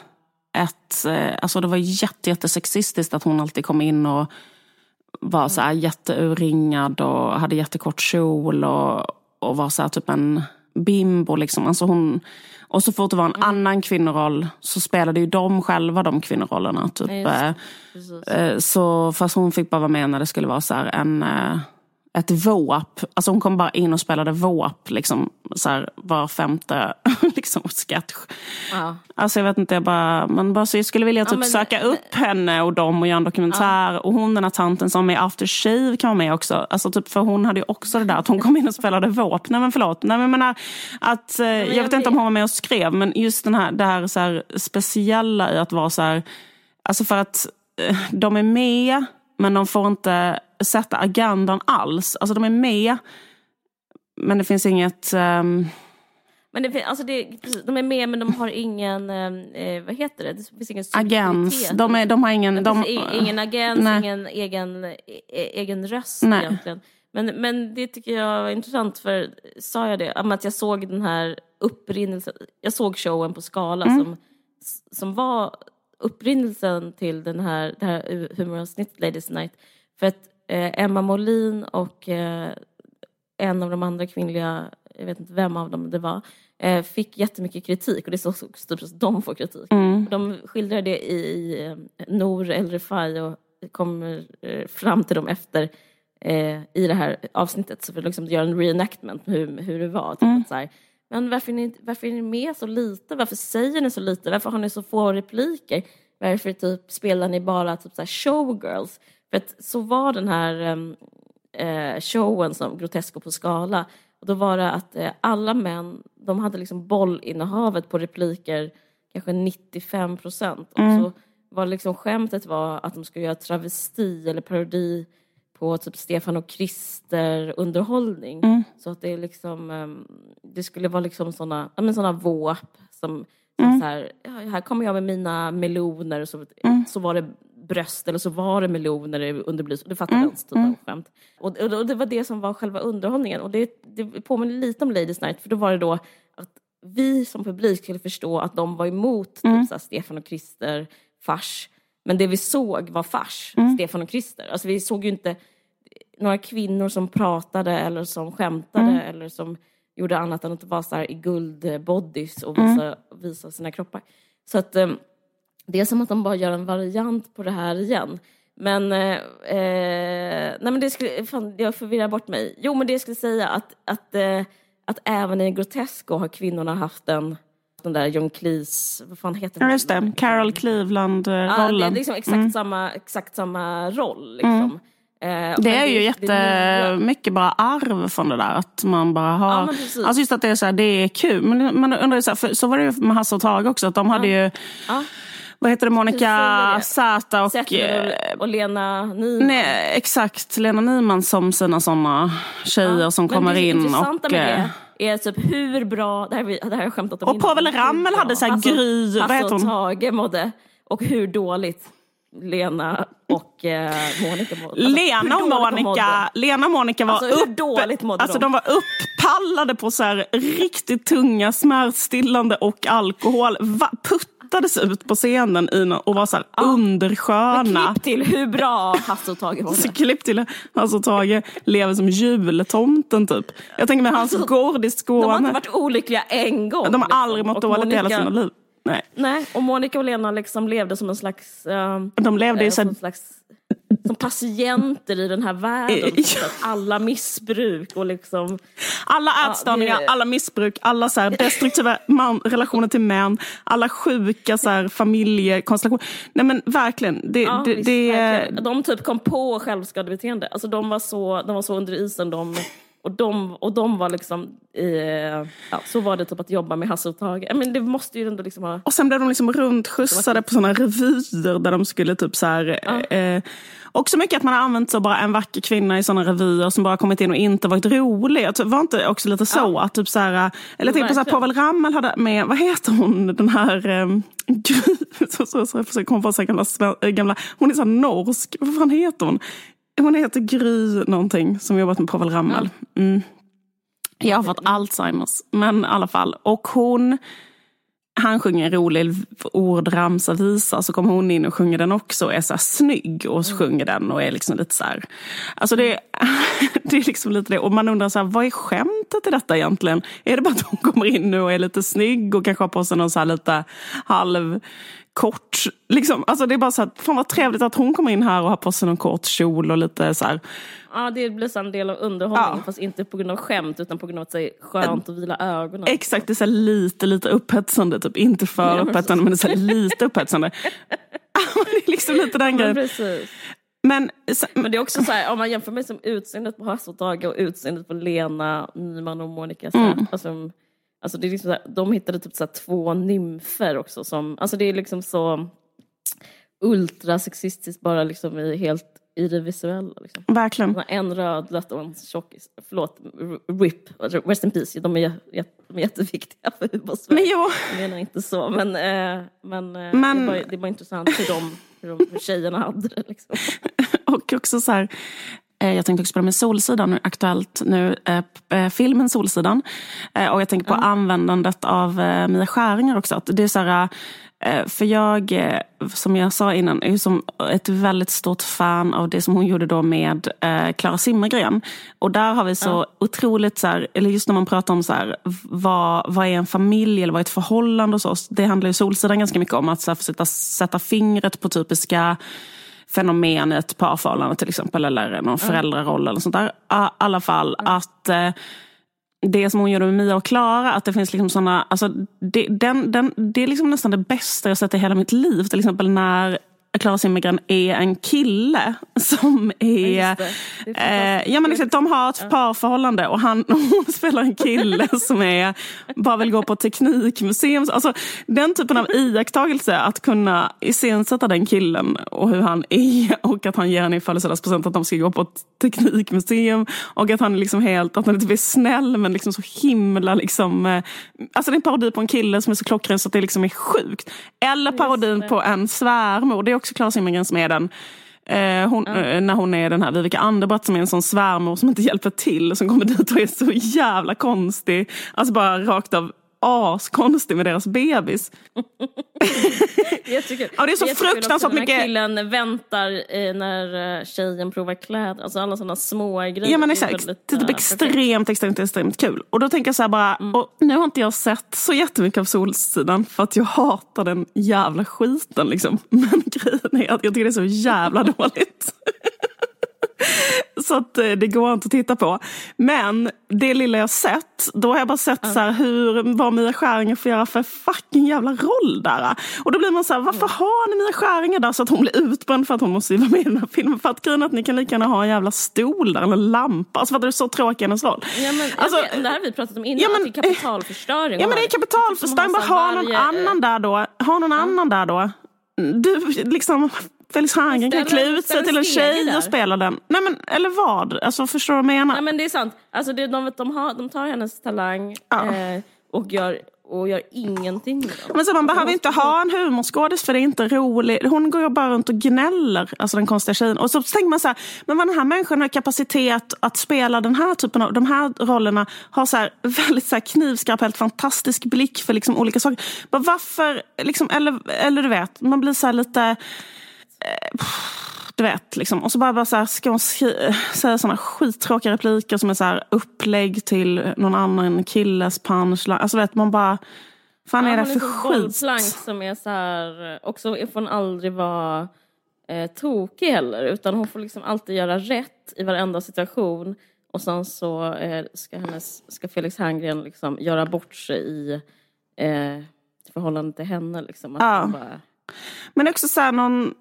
ett... Alltså det var jätte, jättesexistiskt att hon alltid kom in och var så här jätteurringad och hade jättekort kjol och, och var så här typ en bimbo. Liksom. Alltså hon, och så fort det var en mm. annan kvinnoroll så spelade ju de själva de kvinnorollerna. Typ. Ja, eh, så, fast hon fick bara vara med när det skulle vara så en eh, ett våp. Alltså hon kom bara in och spelade våp liksom, så här, var femte liksom, sketch. Ja. Alltså jag vet inte, jag bara, man bara, så jag skulle vilja typ ja, men, söka upp henne och dem och göra en dokumentär. Ja. Och hon den här tanten som är After Shave kan vara med också. Alltså typ, för hon hade ju också det där att hon kom in och spelade våp. Nej men förlåt. Nej, men menar, att, eh, jag, jag vet inte om hon var med och skrev, men just den här, det här, så här speciella i att vara så här, alltså för att eh, de är med men de får inte sätta agendan alls. Alltså de är med, men det finns inget... Um... Men det, alltså det, de är med men de har ingen, eh, vad heter det, det finns ingen Agens. De, är, de har ingen... De, ingen agens, nej. ingen egen, e, egen röst nej. egentligen. Men, men det tycker jag var intressant för, sa jag det, att jag såg den här upprinnelsen, jag såg showen på Skala mm. som, som var upprinnelsen till den här, det här humoravsnittet Ladies Night. För att eh, Emma Molin och eh, en av de andra kvinnliga, jag vet inte vem av dem det var, eh, fick jättemycket kritik och det är så typ att de får kritik. Mm. De skildrar det i, i eh, Nor El Refai och kommer eh, fram till dem efter eh, i det här avsnittet så för att liksom göra en reenactment hur, hur det var. Typ mm. så här, men varför är, ni, varför är ni med så lite? Varför säger ni så lite? Varför har ni så få repliker? Varför typ spelar ni bara typ så showgirls? För att så var den här ehm, eh, showen som Grotesco på skala. Och då var det att eh, alla män, de hade liksom bollinnehavet på repliker kanske 95 procent. Mm. Och så var liksom skämtet var att de skulle göra travesti eller parodi på typ Stefan och Krister underhållning. Mm. Så att det liksom, um, det skulle vara liksom såna, ja men såna våp som, som mm. så här, ja, här kommer jag med mina meloner så, mm. så var det bröst eller så var det meloner under belysning. Du fattar mm. den typen av mm. skämt. Och, och, och, det var det som var själva underhållningen. Och det, det påminner lite om Ladies Night för då var det då att vi som publik skulle förstå att de var emot typ, mm. så här, Stefan och Krister fars. Men det vi såg var fars, mm. Stefan och Krister. Alltså vi såg ju inte några kvinnor som pratade eller som skämtade mm. eller som gjorde annat än att vara så här i guldbodys och visa, mm. visa sina kroppar. Så att um, det är som att de bara gör en variant på det här igen. Men, eh, eh, nej men det skulle, fan, jag förvirrar bort mig. Jo men det jag skulle säga att, att, eh, att även i Grotesco har kvinnorna haft en den där John Cleese, vad fan heter den? Ja just det, Carol Cleveland-rollen. Ja, det är liksom exakt, mm. samma, exakt samma roll liksom. Mm. Eh, det är ju jättemycket bara arv från det där. Att man bara har... Ja, alltså just att det är så här, det är kul. Men man undrar så, här, för, så var det ju med Hasse och Tage också. Att de hade ju... Vad heter det, Monica Zäta och... Och, och Lena Nyman. Nej, exakt, Lena Nyman som sina sådana tjejer ja. som kommer in. och, med det är typ hur bra, det här, det här har jag skämtat om Och Povel Ramel hade så här Gry, vad heter hon? Tage mådde. Och hur dåligt Lena och eh, Monica mådde. Alltså, Lena, och Monica, Lena och Monica var alltså, upp, dåligt mådde alltså, de? de var upppallade på så här riktigt tunga smärtstillande och alkohol. Va, putt kastades ut på scenen i och var så här ja. undersköna. klipp till hur bra Hasse och Tage var. Så klipp till Hasse och Tage lever som jultomten typ. Jag tänker med hans alltså, gård i Skåne. De har inte varit olyckliga en gång. De har liksom. aldrig mått dåligt i hela sina liv. Nej. Nej, och Monica och Lena liksom levde som en slags... Uh, de levde ju så slags som patienter i den här världen. Ja. Alla missbruk och liksom... Alla ätstörningar, ja, alla missbruk, alla så destruktiva man, relationer till män, alla sjuka så här, familjekonstellationer. Nej men verkligen. Det, ja, det, visst, det, verkligen. De typ kom på självskadebeteende. Alltså de var så, de var så under isen de Och de, och de var liksom, eh, ja, så var det typ att jobba med Hasse och Tage. Men det måste ju ändå liksom ha... Och sen blev de liksom runtskjutsade på sådana revyer där de skulle typ så här, Ja. eh, också mycket att man har använt så bara en vacker kvinna i sådana revyer som bara kommit in och inte varit rolig. Alltså, var inte också lite så? Att typ så här, eller jag tänkte på så här. Povel Ramel hade med, vad heter hon, den här eh, så, så, så, jag försöker komma på så här gamla, sven- äh, gamla, hon är så här norsk, vad fan heter hon? Hon heter Gry någonting som jobbat med Povel Ramel. Mm. Jag har fått Alzheimers, men i alla fall. Och hon, han sjunger en rolig ordramsa visa, så kommer hon in och sjunger den också och är så här snygg och sjunger den och är liksom lite så här. Alltså det, det är liksom lite det. Och man undrar så här, vad är skämtet i detta egentligen? Är det bara att hon kommer in nu och är lite snygg och kanske har på sig någon så här lite halv kort, liksom. Alltså det är bara så här, fan vad trevligt att hon kommer in här och har på sig någon kort kjol och lite så här. Ja, det blir så en del av underhållningen Ja. fast inte på grund av skämt utan på grund av att det är skönt att vila ögonen. Exakt, det är så lite, lite upphetsande. Typ. Inte för upphetsande, men det är så lite upphetsande. det är liksom lite den Men grejen. precis. Men, så- Men det är också så här, om man jämför med som utseendet på Hasse och Tage och utseendet på Lena Nyman och Monica Zerth. Mm. Alltså, alltså det är liksom här, de hittade typ så två nymfer också som, alltså det är liksom så ultrasexistiskt bara liksom i helt i det visuella. Liksom. verkligen. En rödlätt och en tjockis. Förlåt, RIP, rest in peace. De är, de är jätteviktiga för humor Men jo, Jag menar inte så, men, eh, men, eh, Men- Det, var, det var intressant hur, de, hur, de, hur tjejerna hade det. Liksom. och också så här. Eh, Jag tänkte också på det med Solsidan, aktuellt nu, eh, eh, filmen Solsidan. Och jag tänker på användandet av Mia Skäringer också. Att det är så här, för jag, som jag sa innan, är som ett väldigt stort fan av det som hon gjorde då med Clara Zimmergren. Och där har vi så otroligt, så här, eller just när man pratar om så här, vad, vad är en familj eller vad är ett förhållande och så. Det handlar ju Solsidan ganska mycket om att så här, försöka sätta fingret på typiska fenomen i ett parförhållande till exempel. Eller någon föräldraroll eller sånt där. I alla fall att eh, det som hon gjorde med Mia och Klara, att det finns liksom såna, alltså det, den, den, det är liksom nästan det bästa jag sett i hela mitt liv. Till exempel när Klara Zimmergren är en kille som är... just det. Det är eh, ja, men liksom, de har ett parförhållande och han, hon spelar en kille som är, bara vill gå på teknikmuseum. Alltså, den typen av iakttagelse, att kunna iscensätta den killen och hur han är och att han ger henne i födelsedagspresent att de ska gå på ett teknikmuseum och att han är liksom helt, att han inte är snäll men liksom så himla liksom, eh, alltså det är en parodi på en kille som är så klockren så att det liksom är sjukt. Eller parodin på en svärmor, det är också Klara Zimmergren som är den. Eh, hon, eh, när hon är den här Vivica Anderbratt som är en sån svärmor som inte hjälper till. Som kommer dit och är så jävla konstig. Alltså bara rakt av askonstig med deras bebis. Jättekul. Ja, det är så Jättekul fruktansvärt mycket- När killen väntar eh, när tjejen provar kläder. Alltså alla sådana små grejer. Ja men exakt, det är typ eh, extremt, extremt, extremt kul. Och då tänker jag så här bara, och nu har inte jag sett så jättemycket av Solsidan för att jag hatar den jävla skiten liksom. Men grejen är att jag tycker det är så jävla dåligt. Så att eh, det går inte att titta på. Men det lilla jag sett, då har jag bara sett så här hur, vad Mia Skäringer får göra för fucking jävla roll där. Och då blir man så här, varför har ni Mia Skäringer där så att hon blir utbränd för att hon måste vara med i den här filmen? För att grejen att ni kan lika gärna ha en jävla stol där, eller en lampa. Alltså för att det är så tråkig hennes roll. Ja, men, Alltså, vet, det här har vi pratat om innan, ja, men- att det är kapitalförstöring. Ja men det är kapitalförstöring, bara ha någon annan där då. Ha någon annan där då. Du, liksom, Felix Herngren kan klä ut sig till en tjej där. och spela den. Nej men, eller vad? Alltså förstår du vad jag menar? Ja men det är sant. Alltså det, de, de, har, de tar hennes talang Ja. eh, och, gör, och gör ingenting med dem. Men så man Alltså, behöver inte ha en humorskådis för det är inte roligt. Hon går ju bara runt och gnäller, alltså den konstiga tjejen. Och så tänker man så här, men vad den här människan har kapacitet att spela den här typen av, de här rollerna, har så här väldigt så här knivskarp, helt fantastisk blick för liksom olika saker. Men varför, liksom, eller, eller du vet, man blir så här lite du vet, liksom. Och så bara, bara så här, ska hon säga såna skittråkiga repliker som är så här upplägg till någon annan killes punchline. Alltså vet, man bara, fan är det för som skit? som är så här, också får hon aldrig vara eh, tokig heller utan hon får liksom alltid göra rätt i varenda situation och sen så eh, ska, hennes, ska Felix Herngren liksom göra bort sig i eh, förhållande till henne. Liksom. Att Ja. bara, men också så här någon,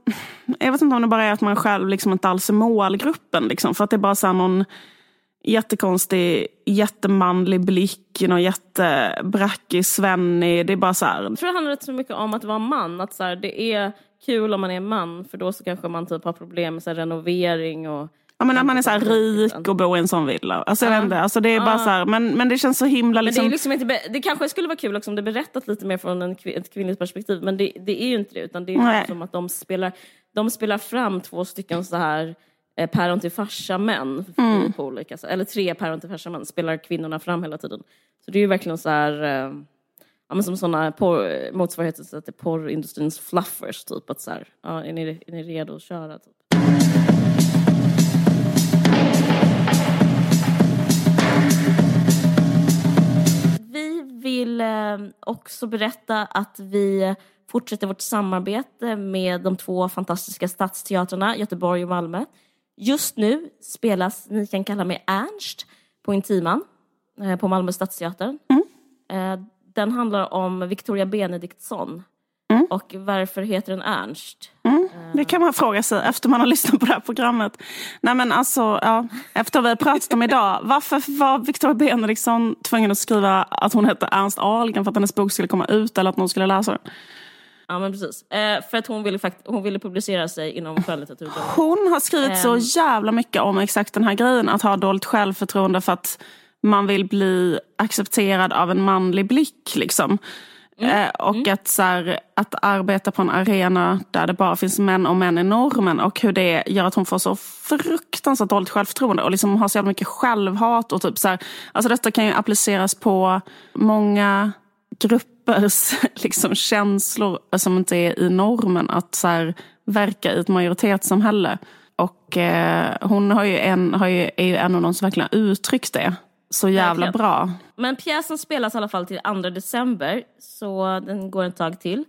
jag vet inte om det bara är att man själv liksom inte alls är målgruppen. Liksom, för att det är bara så här någon, jättekonstig, jättemanlig blick, någon jättebrackig, svennig. Det är bara så här. Jag tror det handlar rätt så mycket om att vara man. Att så här, det är kul om man är man för då så kanske man typ har problem med så här, renovering och Ja, men när man är så här rik och bor i en sån villa. Alltså, vet inte, alltså det är bara så här, men, men det känns så himla... Men det, är Liksom, liksom inte, det kanske skulle vara kul också om det berättat lite mer från en, ett kvinnligt perspektiv men det, det är ju inte det utan det är Nej. ju som att de spelar, de spelar fram två stycken så här eh, päron till farsa-män Mm. på olika sätt. Eller tre päron till farsa-män spelar kvinnorna fram hela tiden. Så det är ju verkligen så här eh, Ja, men som sådana porr, motsvarigheter till porrindustrins fluffers. Typ, att så här, ja, är, ni, är ni redo att köra? Typ. Också berätta att vi fortsätter vårt samarbete med de två fantastiska stadsteatrarna Göteborg och Malmö. Just nu spelas Ni kan kalla mig Ernst på Intiman eh, på Malmö stadsteater. Eh, Den handlar om Victoria Benediktsson. Och varför heter den Ernst? det kan man fråga sig efter man har lyssnat på det här programmet. Nej men alltså, ja, efter vi har pratat om idag. Varför var Victoria Benediktsson tvungen att skriva att hon hette Ernst Ahlgren för att hennes bok skulle komma ut eller att någon skulle läsa den? Ja men precis. Eh, för att hon ville, fakt- hon ville publicera sig inom skönlitteratur. Hon har skrivit så Ehm. jävla mycket om exakt den här grejen. Att ha dåligt självförtroende för att man vill bli accepterad av en manlig blick. Liksom. Eh, och Att, så här, att arbeta på en arena där det bara finns män och män i normen. Och hur det gör att hon får så fruktansvärt dåligt självförtroende. Och liksom har så jävla mycket självhat. Och typ så här, alltså detta kan ju appliceras på många gruppers liksom, känslor som inte är i normen. Att så här, verka i ett majoritetssamhälle. Och eh, hon har ju en, har ju, är ju en av de som verkligen har uttryckt det så jävla Verkligen. bra. Men pjäsen spelas i alla fall till 2 december, så den går ett tag till.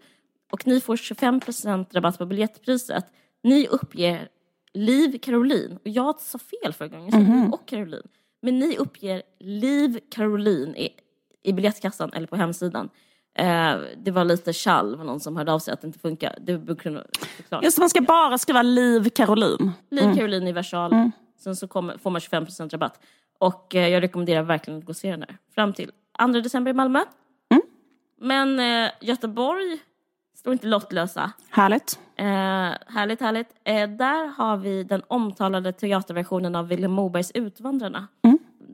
Och ni får 25% rabatt på biljettpriset. Ni uppger Liv Caroline. Och jag sa fel förra gången, jag sa Liv och Caroline. Men ni uppger Liv Caroline i, i biljettkassan eller på hemsidan. Eh, det var lite tjall, var någon som hörde av sig att det inte funkar. Det förklara. Just man ska bara skriva Liv Caroline. Liv Caroline i versal. Sen så kommer, får man 25% rabatt. Och eh, jag rekommenderar verkligen att gå och se den här. Fram till 2 december i Malmö. Men eh, Göteborg står inte lottlösa. Härligt. Eh, härligt, härligt. Eh, där har vi den omtalade teaterversionen av Vilhelm Mobergs Utvandrarna.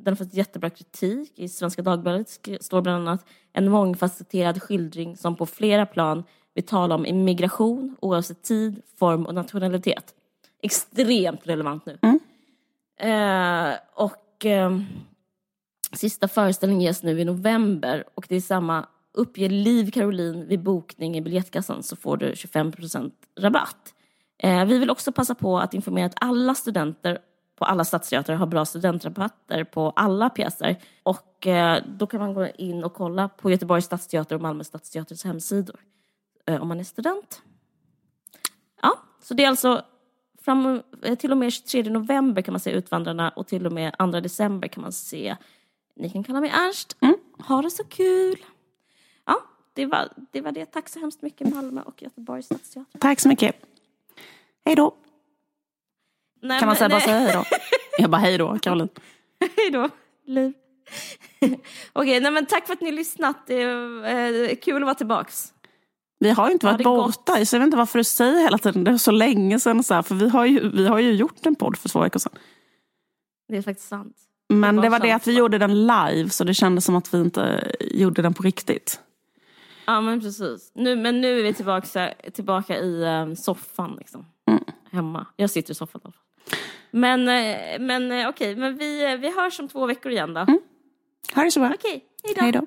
Den har fått jättebra kritik. I Svenska Dagbladet står bland annat en mångfacetterad skildring som på flera plan vill tala om immigration oavsett tid, form och nationalitet. Extremt relevant nu. Eh, och Ehm, sista föreställningen ges nu i november och det är samma Uppge Liv Caroline vid bokning i biljettkassan så får du 25% rabatt. Eh, vi vill också passa på att informera att alla studenter på alla stadsteatrar har bra studentrabatter på alla pjäser. Och eh, då kan man gå in och kolla på Göteborgs stadsteater och Malmö stadsteaters hemsidor. Eh, om man är student. Ja, så det är alltså fram, eh, till och med 23 november kan man se Utvandrarna och till och med 2 december kan man se Ni kan kalla mig Ernst. Ha det så kul! Ja, det var, det var det. Tack så hemskt mycket Malmö och Göteborgs stadsteater. Tack så mycket. Hej då. Nej, Kan man säga bara säga hej då? Jag bara hej då, Caroline. Hej då, Liv. Okej, nej men tack för att ni lyssnat. Det är eh, kul att vara tillbaks. Vi har ju inte varit det borta, så jag vet inte varför du säger hela tiden det är så länge sedan. Så här, för vi har, ju, vi har ju gjort en podd för två veckor sedan. Det är faktiskt sant. Men var det var det att vi gjorde den live så det kändes som att vi inte gjorde den på riktigt. Ja men precis. Nu, men nu är vi tillbaka, tillbaka i eh, soffan liksom. Hemma. Jag sitter i soffan i alla fall. Men, eh, men eh, okej, men vi, vi hörs om två veckor igen då. Ha det så bra. Okej, hej då. Hej då.